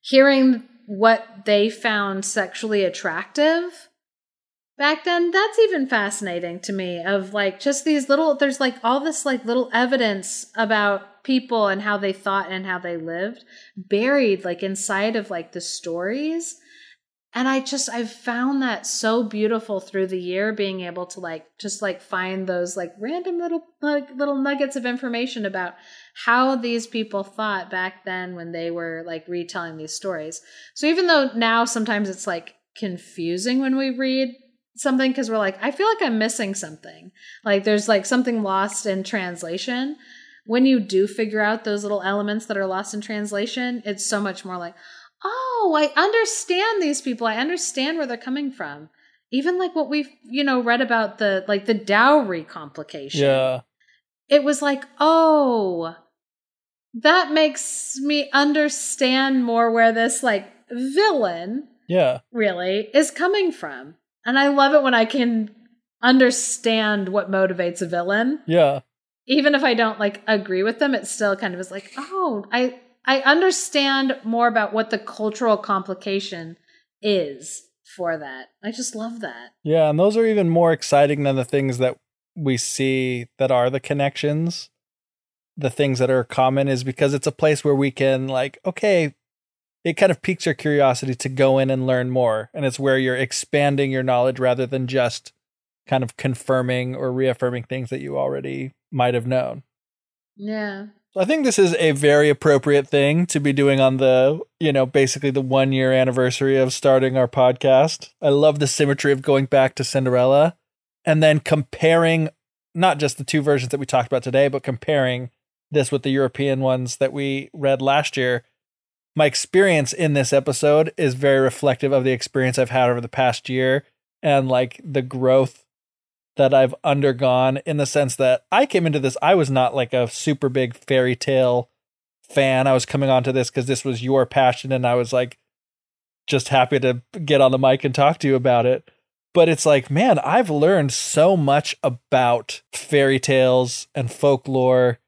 hearing what they found sexually attractive back then that's even fascinating to me of like just these little there's like all this like little evidence about people and how they thought and how they lived buried like inside of like the stories. And i just i've found that so beautiful through the year being able to like just like find those like random little like little nuggets of information about how these people thought back then when they were like retelling these stories. So even though now sometimes it's like confusing when we read something because we're like, I feel like I'm missing something. Like there's like something lost in translation. When you do figure out those little elements that are lost in translation, it's so much more like, oh, I understand these people. I understand where they're coming from. Even like what we've, you know, read about the like the dowry complication. Yeah. It was like, oh, that makes me understand more where this like villain yeah really is coming from and I love it when I can understand what motivates a villain. Yeah. Even if I don't like agree with them, it still kind of is like, oh, I I understand more about what the cultural complication is for that. I just love that. Yeah, and those are even more exciting than the things that we see that are the connections. The things that are common is because it's a place where we can like, okay, it kind of piques your curiosity to go in and learn more. And it's where you're expanding your knowledge rather than just kind of confirming or reaffirming things that you already might have known. Yeah. I think this is a very appropriate thing to be doing on the, you know, basically the one year anniversary of starting our podcast. I love the symmetry of going back to Cinderella and then comparing not just the two versions that we talked about today, but comparing this with the European ones that we read last year my experience in this episode is very reflective of the experience I've had over the past year and like the growth that I've undergone in the sense that I came into this, I was not like a super big fairy tale fan. I was coming onto this because this was your passion and I was like just happy to get on the mic and talk to you about it. But it's like, man, I've learned so much about fairy tales and folklore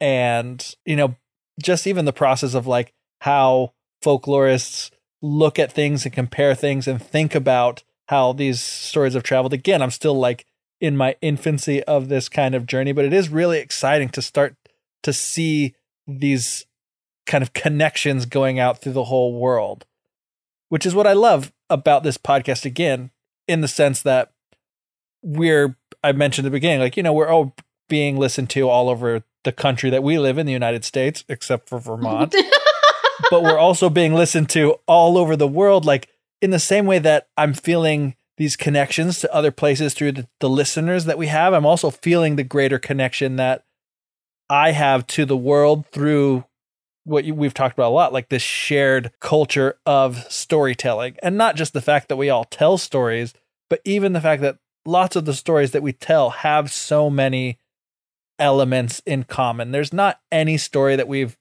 and, you know, just even the process of like how folklorists look at things and compare things and think about how these stories have traveled. Again, I'm still like in my infancy of this kind of journey, but it is really exciting to start to see these kind of connections going out through the whole world, which is what I love about this podcast again, in the sense that we're, I mentioned at the beginning, like, you know, we're all being listened to all over the country that we live in, the United States, except for *laughs* Vermont. But we're also being listened to all over the world. Like in the same way that I'm feeling these connections to other places through the, the listeners that we have, I'm also feeling the greater connection that I have to the world through what you, we've talked about a lot, like this shared culture of storytelling. And not just the fact that we all tell stories, but even the fact that lots of the stories that we tell have so many elements in common. There's not any story that we've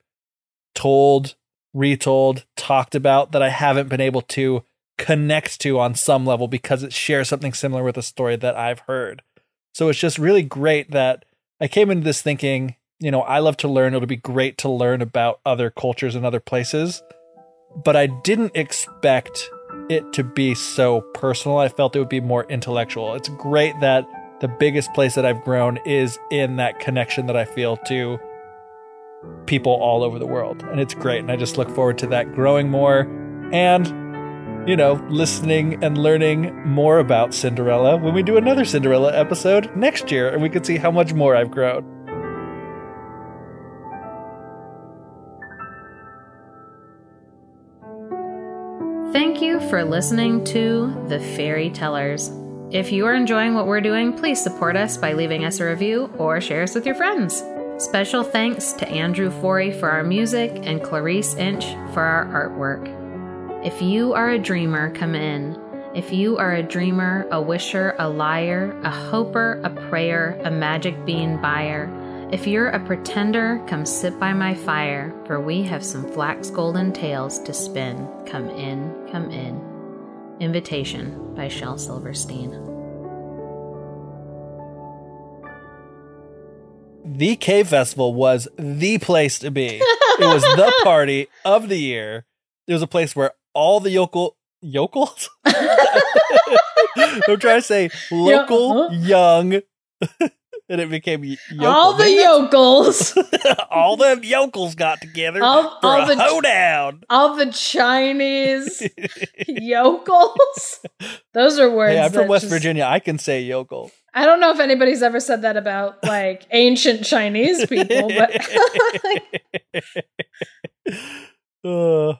told retold, talked about that I haven't been able to connect to on some level because it shares something similar with a story that I've heard. So it's just really great that I came into this thinking, you know, I love to learn. It'll be great to learn about other cultures and other places. But I didn't expect it to be so personal. I felt it would be more intellectual. It's great that the biggest place that I've grown is in that connection that I feel to people all over the world. And it's great. And I just look forward to that growing more and, you know, listening and learning more about Cinderella when we do another Cinderella episode next year and we can see how much more I've grown. Thank you for listening to The Fairy Tellers. If you are enjoying what we're doing, please support us by leaving us a review or share us with your friends. Special thanks to Andrew Forey for our music and Clarice Inch for our artwork. If you are a dreamer, come in. If you are a dreamer, a wisher, a liar, a hoper, a prayer, a magic bean buyer, If you're a pretender, come sit by my fire, for we have some flax golden tales to spin. Come in, come in. Invitation by Shel Silverstein. The Cave Festival was the place to be. it was the *laughs* party of the year. It was a place where all the yokel yokels. *laughs* *laughs* I'm trying to say local Yeah, young, and it became yokel. all the yokels, all them yokels got together all, for all a the hoedown. all the Chinese yokels. Those are words. Hey, I'm from West just- Virginia. I can say yokel. I don't know if anybody's ever said that about like ancient Chinese people, but *laughs* *laughs* Uh,